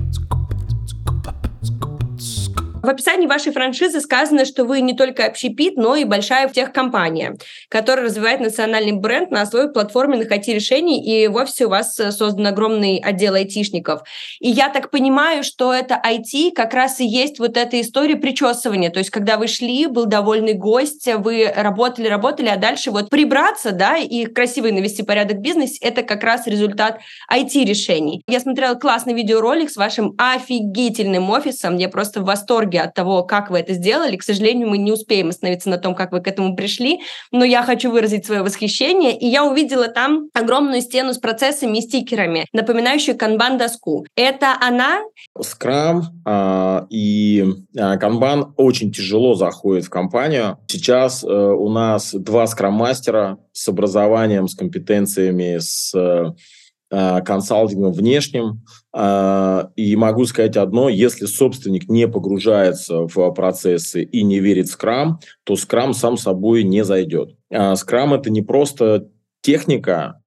В описании вашей франшизы сказано, что вы не только общепит, но и большая техкомпания, которая развивает национальный бренд на основе платформенных IT-решений, и в офисе у вас э, создан огромный отдел айтишников. И я так понимаю, что это IT как раз и есть вот эта история причесывания, то есть когда вы шли, был довольный гость, вы работали, работали, а дальше вот прибраться, да, и красиво навести порядок в бизнесе, это как раз результат IT-решений. Я смотрела классный видеоролик с вашим офигительным офисом, я просто в восторге восторге от того, как вы это сделали. К сожалению, мы не успеем остановиться на том, как вы к этому пришли, но я хочу выразить свое восхищение. И я увидела там огромную стену с процессами и стикерами, напоминающую канбан-доску. Это она? Скрам э, и э, канбан очень тяжело заходит в компанию. Сейчас э, у нас два скрам-мастера с образованием, с компетенциями, с э, консалтингом внешним, а, и могу сказать одно, если собственник не погружается в процессы и не верит в скрам, то скрам сам собой не зайдет. А, скрам – это не просто техника,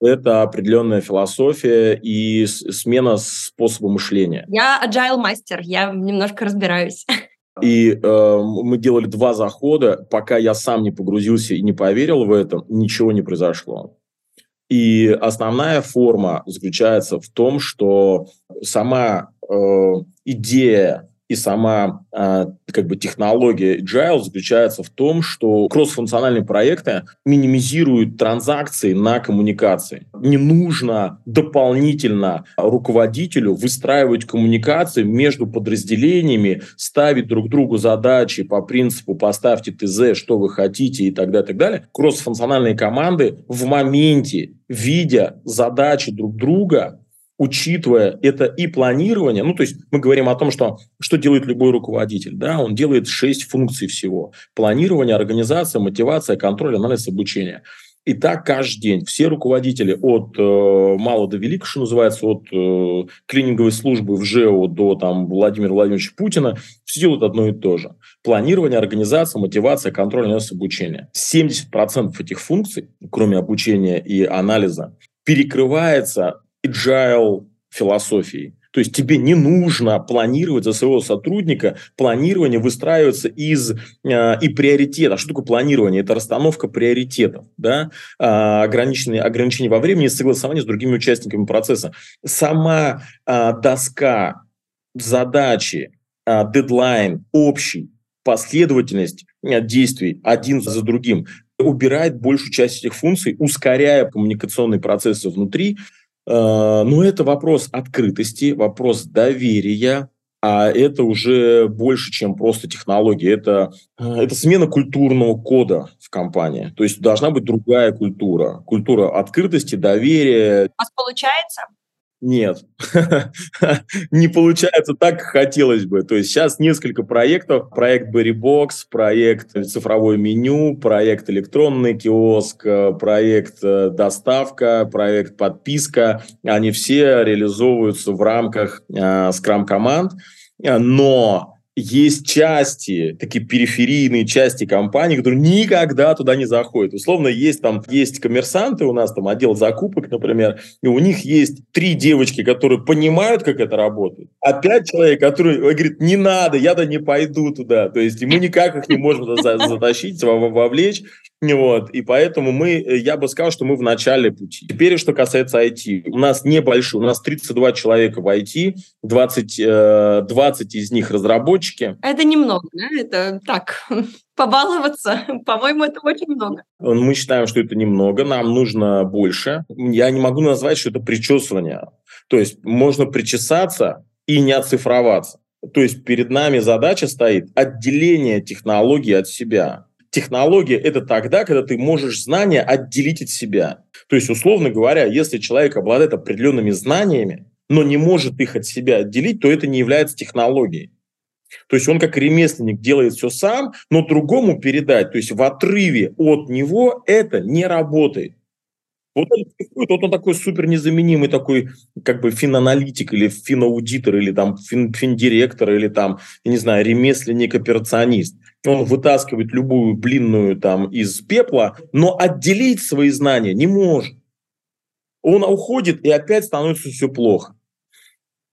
это определенная философия и смена способа мышления. Я agile мастер, я немножко разбираюсь. И э, мы делали два захода, пока я сам не погрузился и не поверил в это, ничего не произошло. И основная форма заключается в том, что сама э, идея и сама э, как бы технология Agile заключается в том, что кроссфункциональные проекты минимизируют транзакции на коммуникации. Не нужно дополнительно руководителю выстраивать коммуникации между подразделениями, ставить друг другу задачи по принципу поставьте ТЗ, что вы хотите и так далее, и так далее. Кроссфункциональные команды в моменте, видя задачи друг друга, учитывая это и планирование, ну, то есть мы говорим о том, что, что делает любой руководитель, да, он делает шесть функций всего. Планирование, организация, мотивация, контроль, анализ, обучение. И так каждый день все руководители от э, мала до велика, что называется, от э, клининговой службы в ЖЭО до там, Владимира Владимировича Путина, все делают одно и то же. Планирование, организация, мотивация, контроль, анализ, обучение. 70% этих функций, кроме обучения и анализа, перекрывается agile философией. То есть тебе не нужно планировать за своего сотрудника. Планирование выстраивается из э, и приоритета. Что такое планирование? Это расстановка приоритетов, да? э, ограниченные, ограничения во времени, согласование с другими участниками процесса. Сама э, доска, задачи, э, дедлайн, общий, последовательность действий один за другим убирает большую часть этих функций, ускоряя коммуникационные процессы внутри, Э, но это вопрос открытости, вопрос доверия, а это уже больше, чем просто технологии. Это, э, это смена культурного кода в компании. То есть должна быть другая культура. Культура открытости, доверия. У вас получается? Нет, не получается так, как хотелось бы. То есть сейчас несколько проектов. Проект Berrybox, проект цифровое меню, проект электронный киоск, э, проект э, доставка, проект подписка. Они все реализовываются в рамках э, Scrum команд. Но есть части, такие периферийные части компании, которые никогда туда не заходят. Условно, есть там, есть коммерсанты у нас, там отдел закупок, например, и у них есть три девочки, которые понимают, как это работает, а пять человек, которые говорят, не надо, я-то не пойду туда. То есть мы никак их не можем затащить, вовлечь. Вот. И поэтому мы, я бы сказал, что мы в начале пути. Теперь, что касается IT. У нас небольшой, у нас 32 человека в IT, 20, 20 из них разработчики. Это немного, да? Это так, побаловаться. По-моему, это очень много. Мы считаем, что это немного, нам нужно больше. Я не могу назвать, что это причесывание. То есть можно причесаться и не оцифроваться. То есть перед нами задача стоит отделение технологий от себя. Технология – это тогда, когда ты можешь знания отделить от себя. То есть, условно говоря, если человек обладает определенными знаниями, но не может их от себя отделить, то это не является технологией. То есть он как ремесленник делает все сам, но другому передать, то есть в отрыве от него это не работает. Вот он, вот он такой супер незаменимый такой как бы финаналитик или финаудитор или там фин, финдиректор или там, я не знаю, ремесленник-операционист. Он вытаскивает любую блинную там из пепла, но отделить свои знания не может. Он уходит, и опять становится все плохо.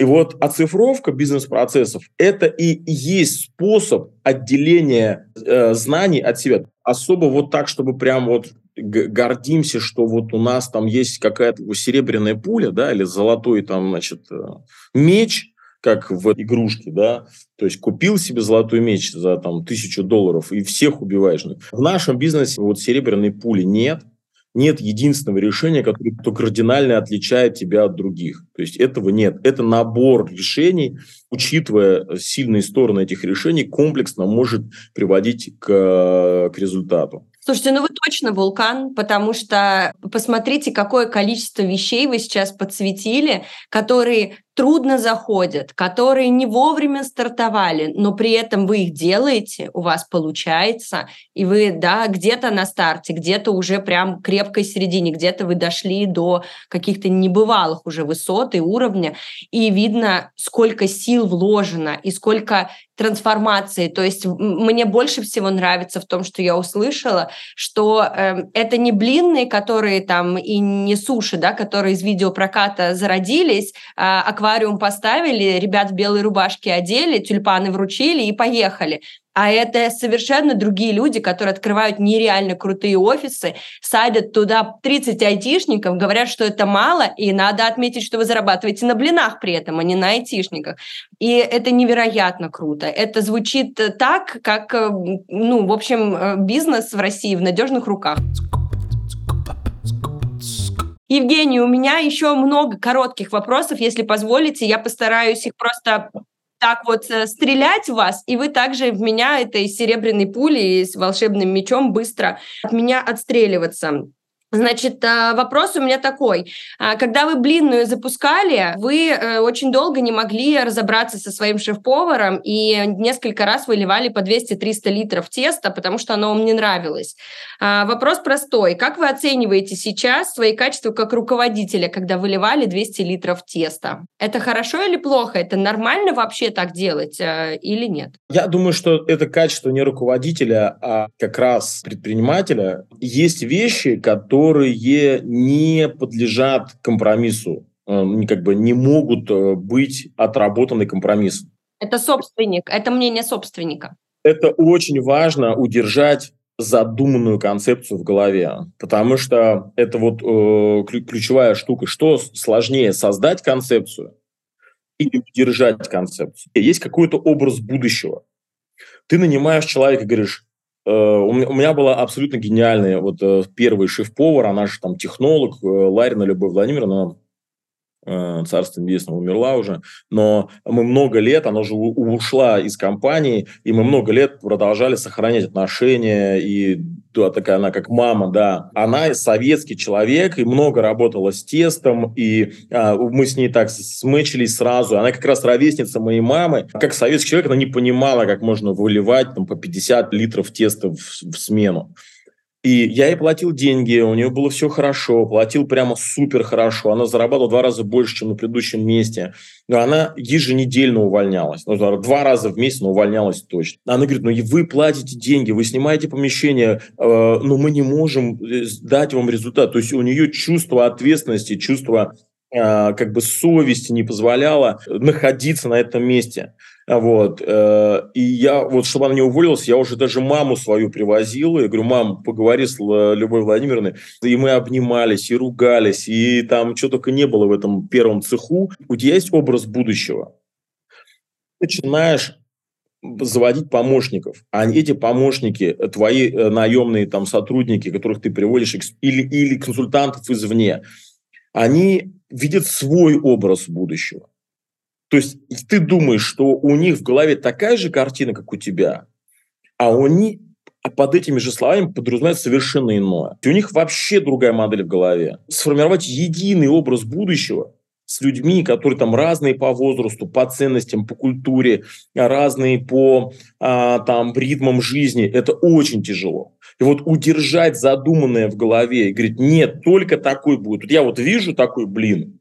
И вот оцифровка бизнес-процессов – это и есть способ отделения э, знаний от себя. Особо вот так, чтобы прям вот гордимся, что вот у нас там есть какая-то серебряная пуля, да, или золотой там, значит, э, меч, как в игрушке, да, то есть купил себе золотой меч за там тысячу долларов и всех убиваешь. В нашем бизнесе вот серебряной пули нет, нет единственного решения, которое кардинально отличает тебя от других. То есть этого нет. Это набор решений, учитывая сильные стороны этих решений, комплексно может приводить к, к результату. Слушайте, ну вы точно вулкан, потому что посмотрите, какое количество вещей вы сейчас подсветили, которые трудно заходят, которые не вовремя стартовали, но при этом вы их делаете, у вас получается, и вы, да, где-то на старте, где-то уже прям крепкой середине, где-то вы дошли до каких-то небывалых уже высот и уровня, и видно, сколько сил вложено и сколько трансформации. То есть мне больше всего нравится в том, что я услышала, что э, это не блинные, которые там и не суши, да, которые из видеопроката зародились, а аквариум поставили, ребят в белой рубашке одели, тюльпаны вручили и поехали. А это совершенно другие люди, которые открывают нереально крутые офисы, садят туда 30 айтишников, говорят, что это мало, и надо отметить, что вы зарабатываете на блинах при этом, а не на айтишниках. И это невероятно круто. Это звучит так, как, э, ну, в общем, э, бизнес в России в надежных руках. Евгений, у меня еще много коротких вопросов, если позволите, я постараюсь их просто так вот э, стрелять в вас, и вы также в меня этой серебряной пулей с волшебным мечом быстро от меня отстреливаться. Значит, а, вопрос у меня такой. А, когда вы блинную запускали, вы э, очень долго не могли разобраться со своим шеф-поваром и несколько раз выливали по 200-300 литров теста, потому что оно вам не нравилось. А, вопрос простой. Как вы оцениваете сейчас свои качества как руководителя, когда выливали 200 литров теста? Это хорошо или плохо? Это нормально вообще так делать э, или нет? Я думаю, что это качество не руководителя, а как раз предпринимателя. Есть вещи, которые которые не подлежат компромиссу, э, как бы не могут э, быть отработаны компромиссом. Это собственник, это мнение собственника. Это очень важно удержать задуманную концепцию в голове, потому что это вот э, ключевая штука. Что сложнее, создать концепцию или удержать концепцию? Есть какой-то образ будущего. Ты нанимаешь человека и говоришь, у меня была абсолютно гениальная вот э, первый шеф-повар, она же там технолог, э, Ларина Любовь Владимировна, Э, царство небесное, умерла уже, но мы много лет, она уже ушла из компании, и мы много лет продолжали сохранять отношения, и да, такая она как мама, да. Она советский человек, и много работала с тестом, и а, мы с ней так смычились сразу. Она как раз ровесница моей мамы. Как советский человек, она не понимала, как можно выливать там, по 50 литров теста в, в смену. И я ей платил деньги, у нее было все хорошо, платил прямо супер хорошо. Она зарабатывала два раза больше, чем на предыдущем месте. Но она еженедельно увольнялась. Ну, два раза в месяц, но увольнялась точно. Она говорит, ну вы платите деньги, вы снимаете помещение, э, но мы не можем э, дать вам результат. То есть у нее чувство ответственности, чувство э, как бы совести не позволяло находиться на этом месте. Вот. Э, и я, вот, чтобы она не уволилась, я уже даже маму свою привозил. Я говорю, мам, поговори с Любовью Владимировной. И мы обнимались, и ругались, и там что только не было в этом первом цеху. У тебя есть образ будущего. Начинаешь заводить помощников, а эти помощники, твои э, наемные там сотрудники, которых ты приводишь, или, или консультантов извне, они видят свой образ будущего. То есть ты думаешь, что у них в голове такая же картина, как у тебя, а они а под этими же словами подразумевают совершенно иное. И у них вообще другая модель в голове. Сформировать единый образ будущего с людьми, которые там разные по возрасту, по ценностям, по культуре, разные по а, там ритмам жизни, это очень тяжело. И вот удержать задуманное в голове и говорить, нет, только такой будет. Вот я вот вижу такой блин,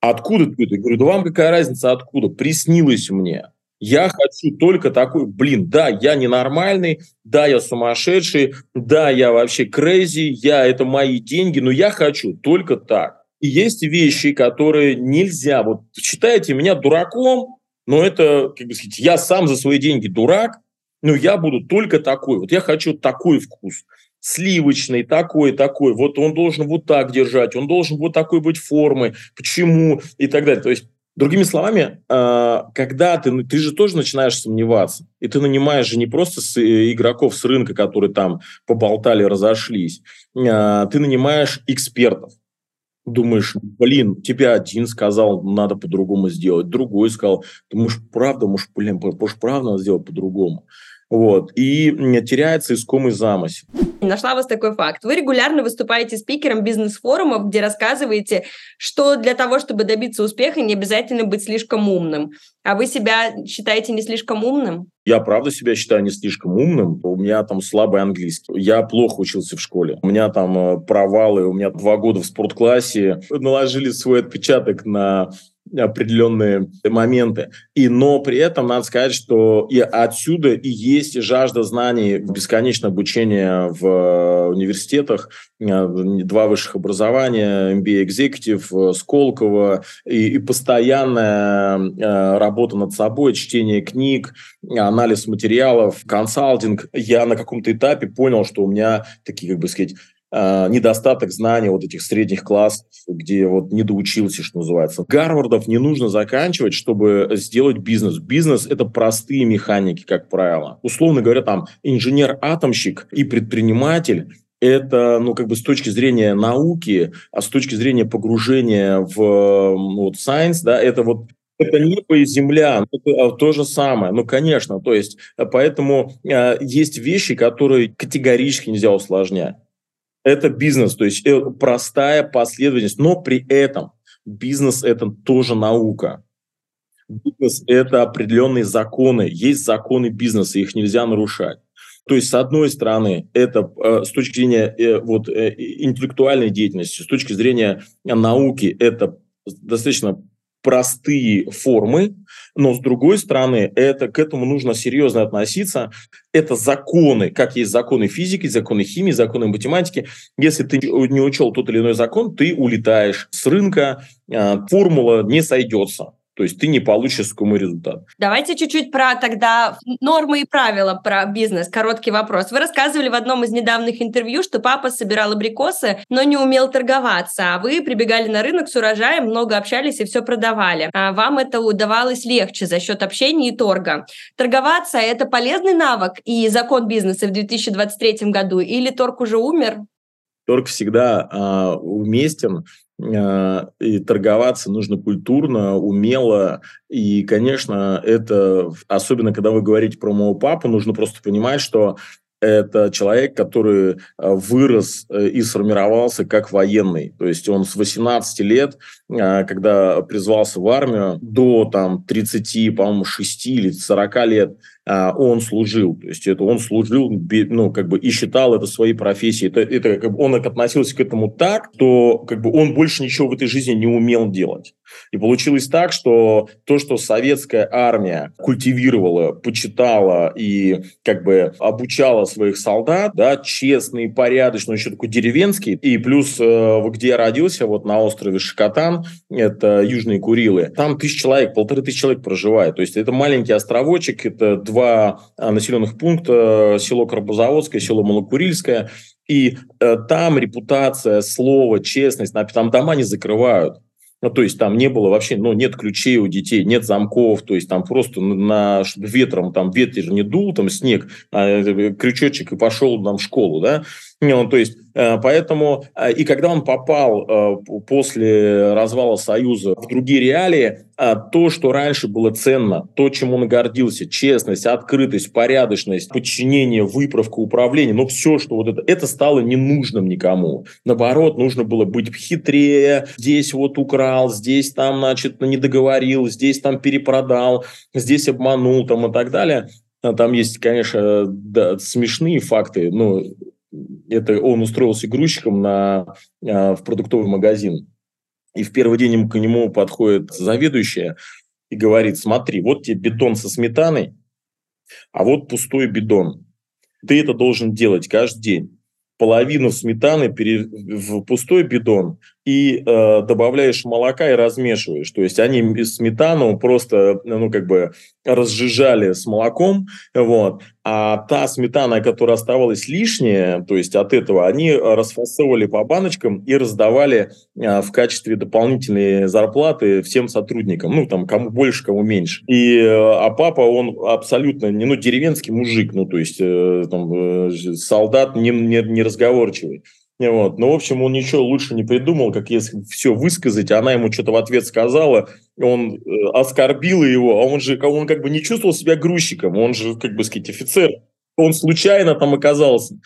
Откуда ты это? Я говорю, да вам какая разница откуда? Приснилось мне. Я хочу только такой, блин, да, я ненормальный, да, я сумасшедший, да, я вообще крейзи, я, это мои деньги, но я хочу только так. И есть вещи, которые нельзя, вот считаете меня дураком, но это, как бы сказать, я сам за свои деньги дурак, но я буду только такой, вот я хочу такой вкус сливочный, такой, такой, вот он должен вот так держать, он должен вот такой быть формы, почему и так далее. То есть, другими словами, а, когда ты, ну, ты же тоже начинаешь сомневаться, и ты нанимаешь же не просто с э, игроков с рынка, которые там поболтали, разошлись, а, ты нанимаешь экспертов, думаешь, блин, тебе один сказал, надо по-другому сделать, другой сказал, думаешь, правда, может, блин, может, правда сделать по-другому. Вот. И теряется искомый замысел. Нашла вас такой факт. Вы регулярно выступаете спикером бизнес-форумов, где рассказываете, что для того, чтобы добиться успеха, не обязательно быть слишком умным. А вы себя считаете не слишком умным? Я правда себя считаю не слишком умным. У меня там слабый английский. Я плохо учился в школе. У меня там э, провалы. У меня два года в спортклассе. Наложили свой отпечаток на определенные моменты. И, но при этом надо сказать, что и отсюда и есть жажда знаний, бесконечное обучение в университетах, э, два высших образования, MBA Executive, Сколково, и, и постоянная э, работа над собой, чтение книг, анализ материалов, консалтинг. Я на каком-то этапе понял, что у меня такие, как бы сказать, Uh, недостаток знаний вот этих средних классов, где вот не доучился, что называется. Гарвардов не нужно заканчивать, чтобы сделать бизнес. Бизнес – это простые механики, как правило. Условно говоря, там инженер-атомщик и предприниматель это, ну, как бы с точки зрения науки, а с точки зрения погружения в ну, вот, science, да, это вот это небо и земля, это а, то же самое. Ну, конечно, то есть, поэтому э, есть вещи, которые категорически нельзя усложнять это бизнес, то есть э, простая последовательность, но при этом бизнес – это тоже наука. Бизнес – это определенные законы. Есть законы бизнеса, их нельзя нарушать. То есть, с одной стороны, это э, с точки зрения э, вот, интеллектуальной деятельности, с точки зрения науки, это достаточно простые формы, но с другой стороны, это, к этому нужно серьезно относиться. Это законы, как есть законы физики, законы химии, законы математики. Если ты не учел тот или иной закон, ты улетаешь с рынка, а, формула не сойдется. То есть ты не получишь искомый результат. Давайте чуть-чуть про тогда нормы и правила про бизнес. Короткий вопрос. Вы рассказывали в одном из недавних интервью, что папа собирал абрикосы, но не умел торговаться, а вы прибегали на рынок с урожаем, много общались и все продавали. А вам это удавалось легче за счет общения и торга. Торговаться – это полезный навык и закон бизнеса в 2023 году или торг уже умер? Торг всегда э, уместен, и торговаться нужно культурно, умело. И, конечно, это, особенно когда вы говорите про моего папу, нужно просто понимать, что это человек, который а, вырос э, и сформировался как военный. То есть он с 18 лет, а, когда призвался в армию, до там, 30, по-моему, 6 или 40 лет а, он служил. То есть это он служил, ну, как бы и считал это своей профессией. Это, это как бы он относился к этому так, что как бы он больше ничего в этой жизни не умел делать. И получилось так, что то, что советская армия культивировала, почитала и как бы обучала своих солдат, да, честный, порядочный, еще такой деревенский, и плюс э, где я родился, вот на острове Шикотан, это Южные Курилы, там тысяч человек, полторы тысячи человек проживает. То есть это маленький островочек, это два а, населенных пункта, село Карбозаводское, село Малокурильское, и э, там репутация, слово, честность, там дома не закрывают. Ну, то есть там не было вообще, ну, нет ключей у детей, нет замков, то есть там просто на, чтобы ветром, там ветер не дул, там снег, а э, крючочек и пошел там в школу, да. Ну, то есть Э, поэтому э, и когда он попал э, после развала Союза в другие реалии, то, что раньше было ценно, то, чем он гордился, честность, открытость, порядочность, подчинение, выправка, управление, но все, что вот это, это стало ненужным никому. Наоборот, нужно было быть хитрее, здесь вот украл, здесь там, значит, не договорил, здесь там перепродал, здесь обманул там и так далее. Там есть, конечно, да, смешные факты, но это он устроился грузчиком на, а, в продуктовый магазин. И в первый день к нему подходит заведующая и говорит, смотри, вот тебе бетон со сметаной, а вот пустой бидон. Ты это должен делать каждый день. Половину сметаны в пустой бидон и э, добавляешь молока и размешиваешь. То есть они сметану просто, ну, как бы разжижали с молоком, вот, а та сметана, которая оставалась лишняя, то есть от этого, они расфасовывали по баночкам и раздавали э, в качестве дополнительной зарплаты всем сотрудникам, ну, там, кому больше, кому меньше. И, э, а папа, он абсолютно, ну, деревенский мужик, ну, то есть э, там, э, солдат не, не, не разговорчивый. Вот. Ну, в общем, он ничего лучше не придумал, как если все высказать, она ему что-то в ответ сказала, он э, оскорбил его, а он же он как бы не чувствовал себя грузчиком, он же, как бы сказать, офицер. Он случайно там оказался.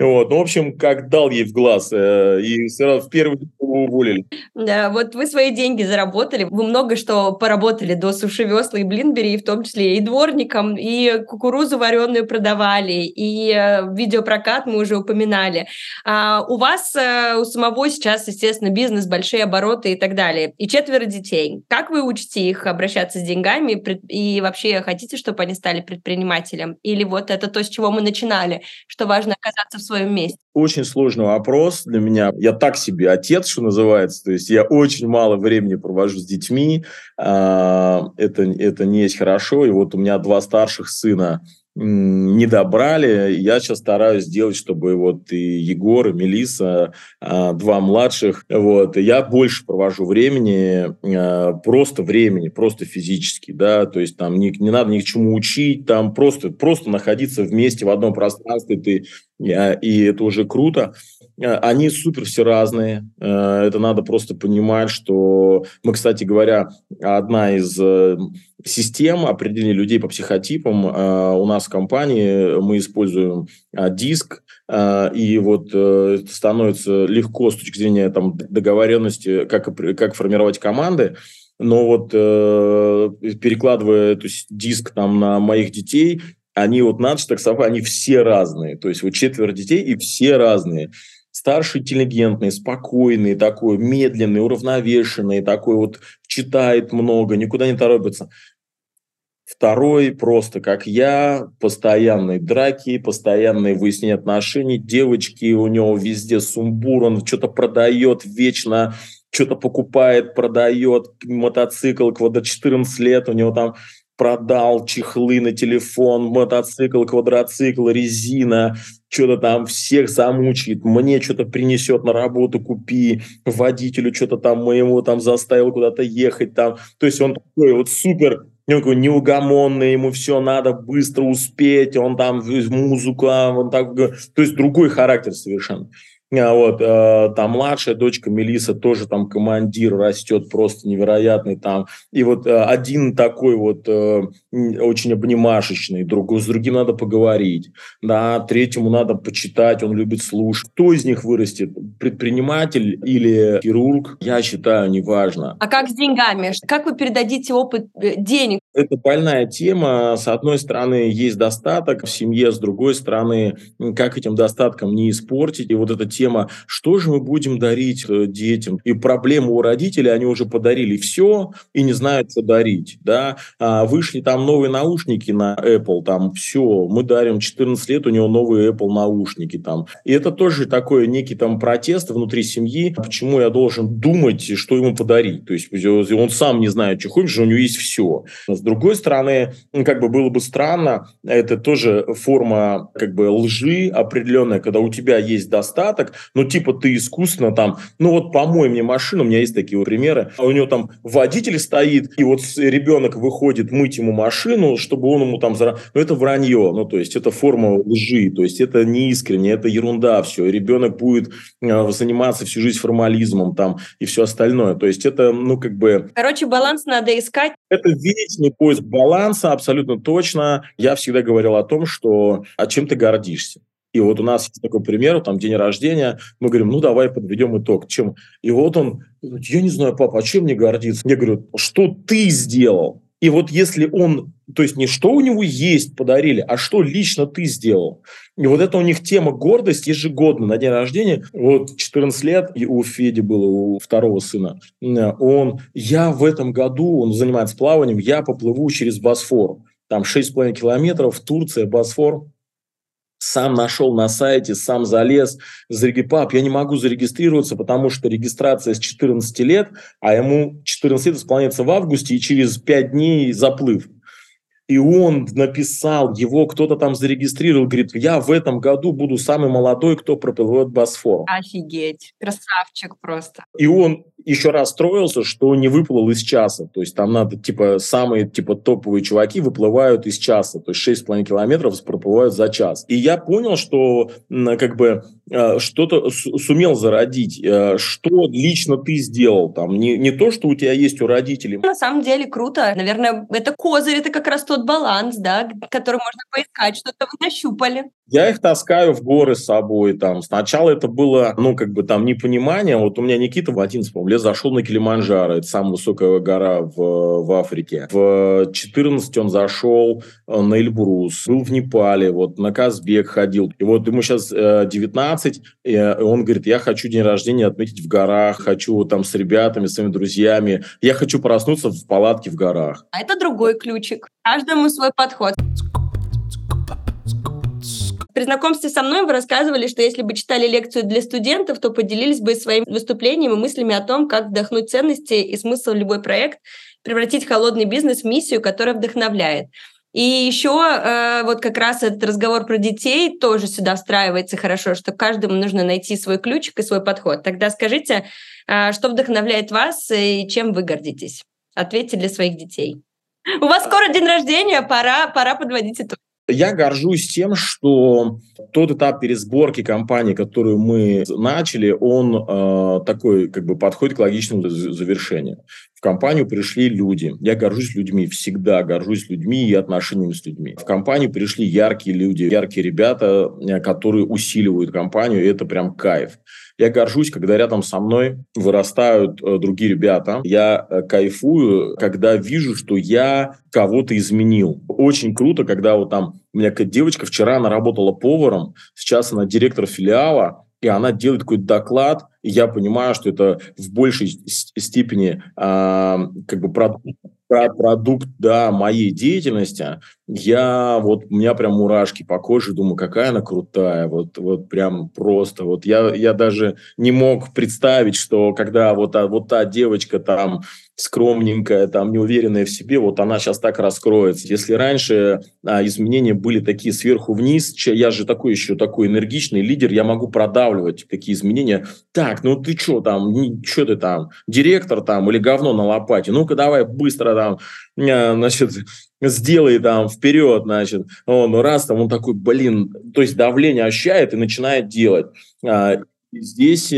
Вот. Ну, в общем, как дал ей в глаз, э, и сразу в первый день уволили. Да, вот вы свои деньги заработали, вы много что поработали до суши весла и блинбери, в том числе и дворником, и кукурузу вареную продавали, и э, видеопрокат мы уже упоминали. А у вас, э, у самого сейчас, естественно, бизнес, большие обороты и так далее, и четверо детей. Как вы учите их обращаться с деньгами и вообще хотите, чтобы они стали предпринимателем? Или вот это то, с чего мы начинали, что важно оказаться в своем месте? Очень сложный вопрос для меня. Я так себе отец, что называется. То есть я очень мало времени провожу с детьми. А, это, это не есть хорошо. И вот у меня два старших сына не добрали. Я сейчас стараюсь сделать, чтобы вот и Егор, и Мелиса, а, два младших, вот, я больше провожу времени, а, просто времени, просто физически, да, то есть там не, не надо ни к чему учить, там просто, просто находиться вместе в одном пространстве, ты, и это уже круто. А, они супер все разные. Это надо просто понимать, что мы, кстати говоря, одна из э, систем определения людей по психотипам у нас в компании мы используем а, диск, и вот э, становится легко с точки зрения там, договоренности, как, как формировать команды. Но вот э, перекладывая эту диск там на моих детей, они вот надо так совпали, они все разные. То есть вот четверо детей и все разные. Старший интеллигентный, спокойный, такой медленный, уравновешенный, такой вот читает много, никуда не торопится. Второй просто, как я, постоянные драки, постоянные выяснения отношений. Девочки, у него везде сумбур, он что-то продает вечно, что-то покупает, продает мотоцикл, квадро 14 лет, у него там продал чехлы на телефон, мотоцикл, квадроцикл, резина, что-то там всех замучает, мне что-то принесет на работу, купи, водителю что-то там моему там заставил куда-то ехать там. То есть он такой вот супер он такой неугомонный, ему все надо быстро успеть, он там музыка, он так, то есть другой характер совершенно. А вот, э, там младшая дочка Мелиса тоже там командир растет просто невероятный там. И вот э, один такой вот э, очень обнимашечный, другой, с другим надо поговорить, да, третьему надо почитать, он любит слушать. Кто из них вырастет, предприниматель или хирург, я считаю, неважно. А как с деньгами? Как вы передадите опыт денег это больная тема. С одной стороны, есть достаток в семье, с другой стороны, как этим достатком не испортить. И вот эта тема, что же мы будем дарить э, детям? И проблема у родителей, они уже подарили все и не знают, что дарить. Да? А вышли там новые наушники на Apple, там все, мы дарим 14 лет, у него новые Apple наушники там. И это тоже такой некий там протест внутри семьи, почему я должен думать, что ему подарить. То есть он сам не знает, что хочет, у него есть все. Другой стороны, ну, как бы было бы странно, это тоже форма как бы лжи определенная, когда у тебя есть достаток, ну типа ты искусственно там, ну вот помой мне машину, у меня есть такие примеры, а у него там водитель стоит, и вот ребенок выходит мыть ему машину, чтобы он ему там... Зара... Ну это вранье, ну то есть это форма лжи, то есть это не искренне, это ерунда все, ребенок будет э, заниматься всю жизнь формализмом там и все остальное, то есть это, ну как бы... Короче, баланс надо искать. Это вечный поиск баланса, абсолютно точно. Я всегда говорил о том, что а чем ты гордишься. И вот у нас есть такой пример, там день рождения, мы говорим, ну давай подведем итог. Чем? И вот он, я не знаю, папа, а чем мне гордиться? Я говорю, что ты сделал? И вот если он, то есть не что у него есть подарили, а что лично ты сделал. И вот это у них тема гордость ежегодно на день рождения. Вот 14 лет и у Феди было, у второго сына. Он, я в этом году, он занимается плаванием, я поплыву через Босфор. Там 6,5 километров, Турция, Босфор сам нашел на сайте, сам залез, пап, я не могу зарегистрироваться, потому что регистрация с 14 лет, а ему 14 лет исполняется в августе, и через 5 дней заплыв. И он написал, его кто-то там зарегистрировал, говорит, я в этом году буду самый молодой, кто проплывет Босфор. Офигеть, красавчик просто. И он еще расстроился, что не выплыл из часа. То есть там надо, типа, самые типа топовые чуваки выплывают из часа. То есть 6,5 километров проплывают за час. И я понял, что как бы э, что-то сумел зародить. Э, что лично ты сделал там? Не, не то, что у тебя есть у родителей. На самом деле круто. Наверное, это козырь, это как раз тот баланс, да, который можно поискать, что-то вы нащупали. Я их таскаю в горы с собой. Там. Сначала это было, ну, как бы там непонимание. Вот у меня Никита в 11, по лет зашел на Килиманджаро. Это самая высокая гора в, в Африке. В 14 он зашел э, на Эльбрус. Был в Непале, вот на Казбек ходил. И вот ему сейчас 19, э, и он говорит, я хочу день рождения отметить в горах, хочу там с ребятами, с своими друзьями. Я хочу проснуться в палатке в горах. А это другой ключик. Каждому свой подход. При знакомстве со мной вы рассказывали, что если бы читали лекцию для студентов, то поделились бы своими выступлениями и мыслями о том, как вдохнуть ценности и смысл в любой проект, превратить холодный бизнес в миссию, которая вдохновляет. И еще э, вот как раз этот разговор про детей тоже сюда встраивается хорошо, что каждому нужно найти свой ключик и свой подход. Тогда скажите, э, что вдохновляет вас и чем вы гордитесь? Ответьте для своих детей. У вас скоро день рождения, пора, пора подводить итог. Я горжусь тем, что тот этап пересборки компании, которую мы начали, он э, такой как бы подходит к логичному завершению. В компанию пришли люди. Я горжусь людьми, всегда горжусь людьми и отношениями с людьми. В компанию пришли яркие люди, яркие ребята, э, которые усиливают компанию, и это прям кайф. Я горжусь, когда рядом со мной вырастают э, другие ребята. Я э, кайфую, когда вижу, что я кого-то изменил. Очень круто, когда вот там у меня девочка вчера она работала поваром, сейчас она директор филиала, и она делает какой-то доклад, и я понимаю, что это в большей степени э, как бы продукт, продукт да, моей деятельности, я вот, у меня прям мурашки по коже, думаю, какая она крутая, вот, вот прям просто. Вот я, я даже не мог представить, что когда вот, а, вот та девочка там скромненькая, там неуверенная в себе, вот она сейчас так раскроется. Если раньше а, изменения были такие сверху вниз, я же такой еще такой энергичный лидер, я могу продавливать какие изменения. Так, ну ты что там, что ты там, директор там или говно на лопате? Ну-ка давай быстро там, а, значит, сделай там вперед, значит, он раз там, он такой, блин, то есть давление ощущает и начинает делать. Здесь э,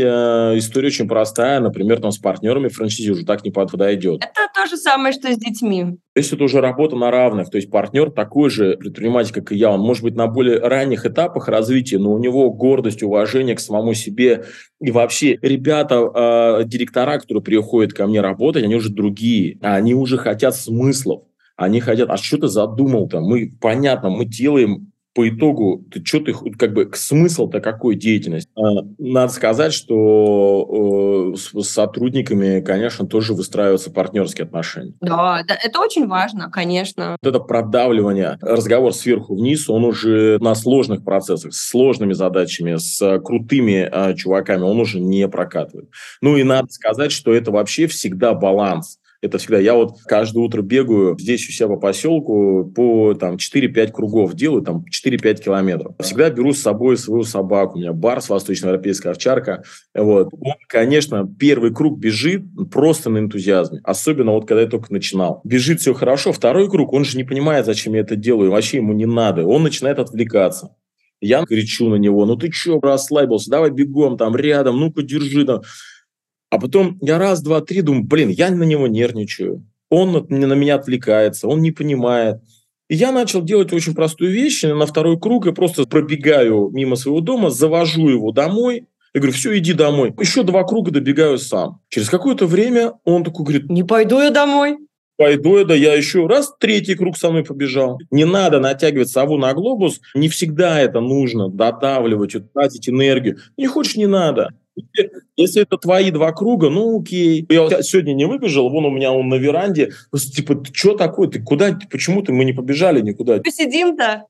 история очень простая, например, там с партнерами франшизе уже так не подойдет. Это то же самое, что с детьми. То есть это уже работа на равных, то есть партнер такой же предприниматель, как и я, он может быть на более ранних этапах развития, но у него гордость, уважение к самому себе и вообще ребята, э, директора, которые приходят ко мне работать, они уже другие, они уже хотят смыслов, Они хотят, а что ты задумал-то? Мы, понятно, мы делаем по итогу, ты что ты, как бы, смысл-то какой деятельности? А, надо сказать, что э, с сотрудниками, конечно, тоже выстраиваются партнерские отношения. Да, да, это очень важно, конечно. Вот это продавливание, разговор сверху вниз, он уже на сложных процессах, с сложными задачами, с крутыми э, чуваками, он уже не прокатывает. Ну и надо сказать, что это вообще всегда баланс это всегда. Я вот каждое утро бегаю здесь у себя по поселку по там 4-5 кругов делаю, там 4-5 километров. Всегда беру с собой свою собаку. У меня барс, восточноевропейская овчарка. Вот. Он, конечно, первый круг бежит просто на энтузиазме. Особенно вот когда я только начинал. Бежит все хорошо. Второй круг, он же не понимает, зачем я это делаю. Вообще ему не надо. Он начинает отвлекаться. Я кричу на него, ну ты что, расслабился, давай бегом там рядом, ну-ка держи там. А потом я раз, два, три думаю, блин, я на него нервничаю. Он на меня отвлекается, он не понимает. И я начал делать очень простую вещь. На второй круг я просто пробегаю мимо своего дома, завожу его домой. Я говорю, все, иди домой. Еще два круга добегаю сам. Через какое-то время он такой говорит... Не пойду я домой. Пойду я, да я еще раз третий круг со мной побежал. Не надо натягивать сову на глобус. Не всегда это нужно, додавливать, тратить энергию. Не хочешь, не надо. Если это твои два круга, ну окей. Я сегодня не выбежал, вон у меня он на веранде. Типа, ты что такое? Ты куда? Почему ты мы не побежали никуда? Посидим-то.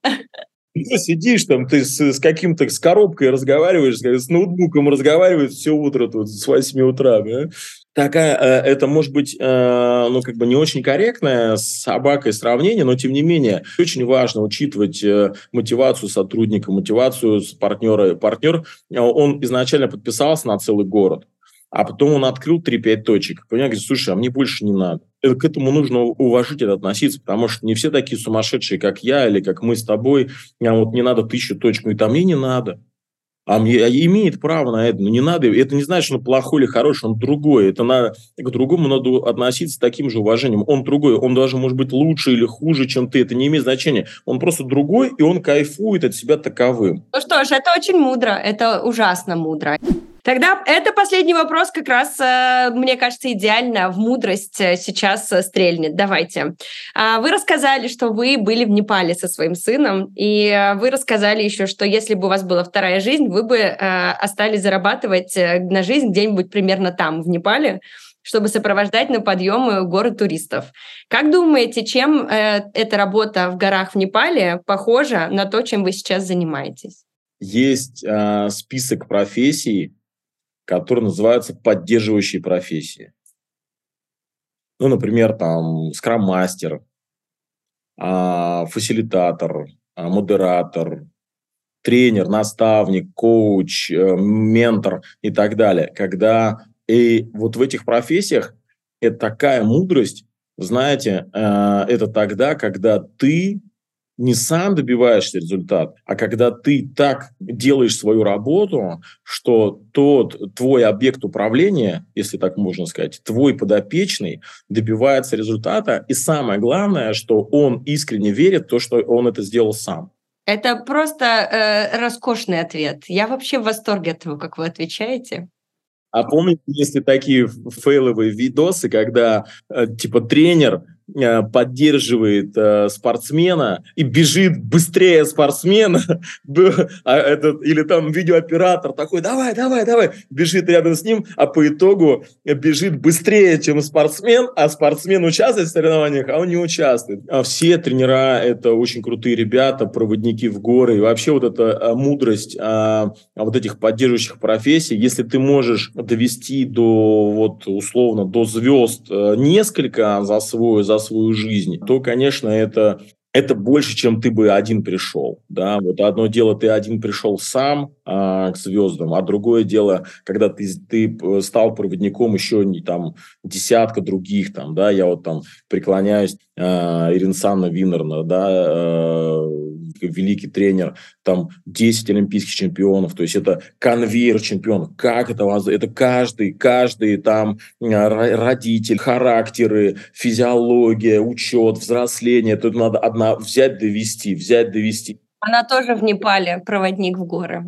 Ты сидишь там, ты с, с каким-то, с коробкой разговариваешь, с ноутбуком разговариваешь все утро тут, с 8 утра, да? Такая, э, это может быть, э, ну, как бы не очень корректное с собакой сравнение, но тем не менее очень важно учитывать э, мотивацию сотрудника, мотивацию партнера. Партнер, он изначально подписался на целый город, а потом он открыл 3-5 точек. Понимаете, говорит, слушай, а мне больше не надо. К этому нужно уважительно относиться, потому что не все такие сумасшедшие, как я или как мы с тобой. А вот не надо тысячу точек, ну и там мне не надо. А а имеет право на это, но не надо, это не значит, что он плохой или хороший, он другой. Это на, к другому надо относиться с таким же уважением. Он другой, он даже может быть лучше или хуже, чем ты, это не имеет значения. Он просто другой, и он кайфует от себя таковым. Ну что ж, это очень мудро, это ужасно мудро. Тогда это последний вопрос как раз, э, мне кажется, идеально в мудрость э, сейчас э, стрельнет. Давайте. А, вы рассказали, что вы были в Непале со своим сыном, и вы рассказали еще, что если бы у вас была вторая жизнь, вы бы остались зарабатывать на жизнь где-нибудь примерно там, в Непале, чтобы сопровождать на подъемы горы туристов. Как думаете, чем эта работа в горах в Непале похожа на то, чем вы сейчас занимаетесь? Есть э, список профессий, которые называются поддерживающие профессии. Ну, например, там скрам-мастер, а, фасилитатор, а, модератор, тренер, наставник, коуч, э, ментор и так далее. Когда и вот в этих профессиях это такая мудрость, знаете, э, это тогда, когда ты не сам добиваешься результата, а когда ты так делаешь свою работу, что тот твой объект управления, если так можно сказать, твой подопечный добивается результата, и самое главное, что он искренне верит в то, что он это сделал сам. Это просто э, роскошный ответ. Я вообще в восторге от того, как вы отвечаете. А помните, если такие фейловые видосы, когда э, типа тренер поддерживает э, спортсмена и бежит быстрее спортсмена, а этот, или там видеооператор такой, давай, давай, давай, бежит рядом с ним, а по итогу бежит быстрее, чем спортсмен, а спортсмен участвует в соревнованиях, а он не участвует. А все тренера – это очень крутые ребята, проводники в горы, и вообще вот эта э, мудрость а, вот этих поддерживающих профессий, если ты можешь довести до, вот условно, до звезд несколько за свой, за свою жизнь, то, конечно, это это больше, чем ты бы один пришел. Да? Вот одно дело, ты один пришел сам к звездам, а другое дело, когда ты, ты стал проводником еще не там десятка других. Там, да? Я вот там преклоняюсь а, Ирина Санна Виннерна, да, а, великий тренер, там 10 олимпийских чемпионов, то есть это конвейер чемпионов. Как это возможно? Это каждый, каждый там родитель, характеры, физиология, учет, взросление. Тут надо одна взять, довести, взять, довести. Она тоже в Непале, проводник в горы.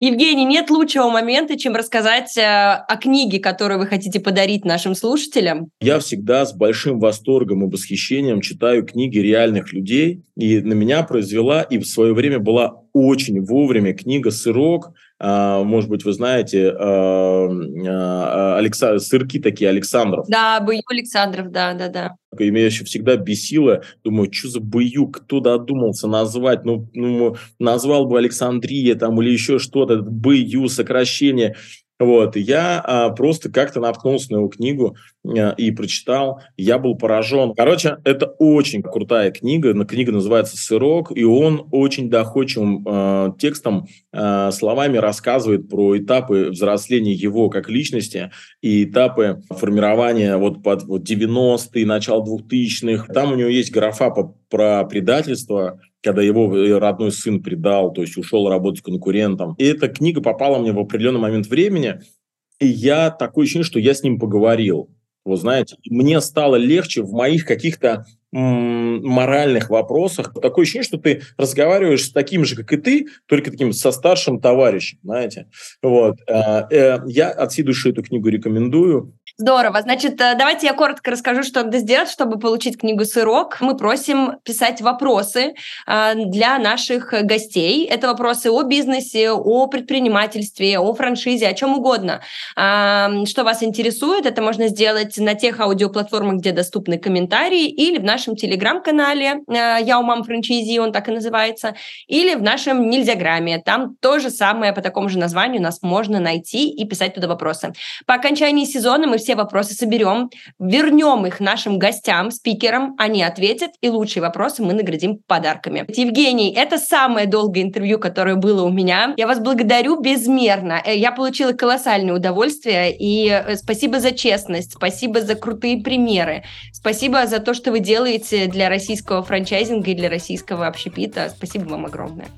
Евгений, нет лучшего момента, чем рассказать э, о книге, которую вы хотите подарить нашим слушателям. Я всегда с большим восторгом и восхищением читаю книги реальных людей, и на меня произвела и в свое время была очень вовремя книга «Сырок», может быть, вы знаете, а, а, Алекса... сырки такие Александров. Да, Бою Александров, да, да, да. И меня еще всегда бесило, думаю, что за бою, кто додумался назвать, ну, ну назвал бы Александрия там или еще что-то, бою, сокращение. Вот, и я а, просто как-то наткнулся на его книгу а, и прочитал, я был поражен. Короче, это очень крутая книга, книга называется «Сырок», и он очень доходчивым а, текстом, а, словами рассказывает про этапы взросления его как личности и этапы формирования вот под вот 90-е, начало 2000-х. Там у него есть графа по, про предательство, когда его э, родной сын предал, то есть ушел работать конкурентом. И эта книга попала мне в определенный момент времени, и я такое ощущение, что я с ним поговорил. Вы знаете, мне стало легче в моих каких-то моральных вопросах. Такое ощущение, что ты разговариваешь с таким же, как и ты, только таким со старшим товарищем, знаете. Вот. Э, э, я от всей души эту книгу рекомендую. Здорово. Значит, э, давайте я коротко расскажу, что надо сделать, чтобы получить книгу «Сырок». Мы просим писать вопросы для наших гостей. Это вопросы о бизнесе, о предпринимательстве, о франшизе, о чем угодно. Что вас интересует, это можно сделать на тех аудиоплатформах, где доступны комментарии, или в нашем телеграм-канале э, «Я у мам франчайзи», он так и называется, или в нашем Нельзяграме. Там то же самое по такому же названию нас можно найти и писать туда вопросы. По окончании сезона мы все вопросы соберем, вернем их нашим гостям, спикерам, они ответят, и лучшие вопросы мы наградим подарками. Евгений, это самое долгое интервью, которое было у меня. Я вас благодарю безмерно. Э, я получила колоссальное удовольствие, и э, спасибо за честность, спасибо за крутые примеры, спасибо за то, что вы делаете для российского франчайзинга и для российского общепита. Спасибо вам огромное.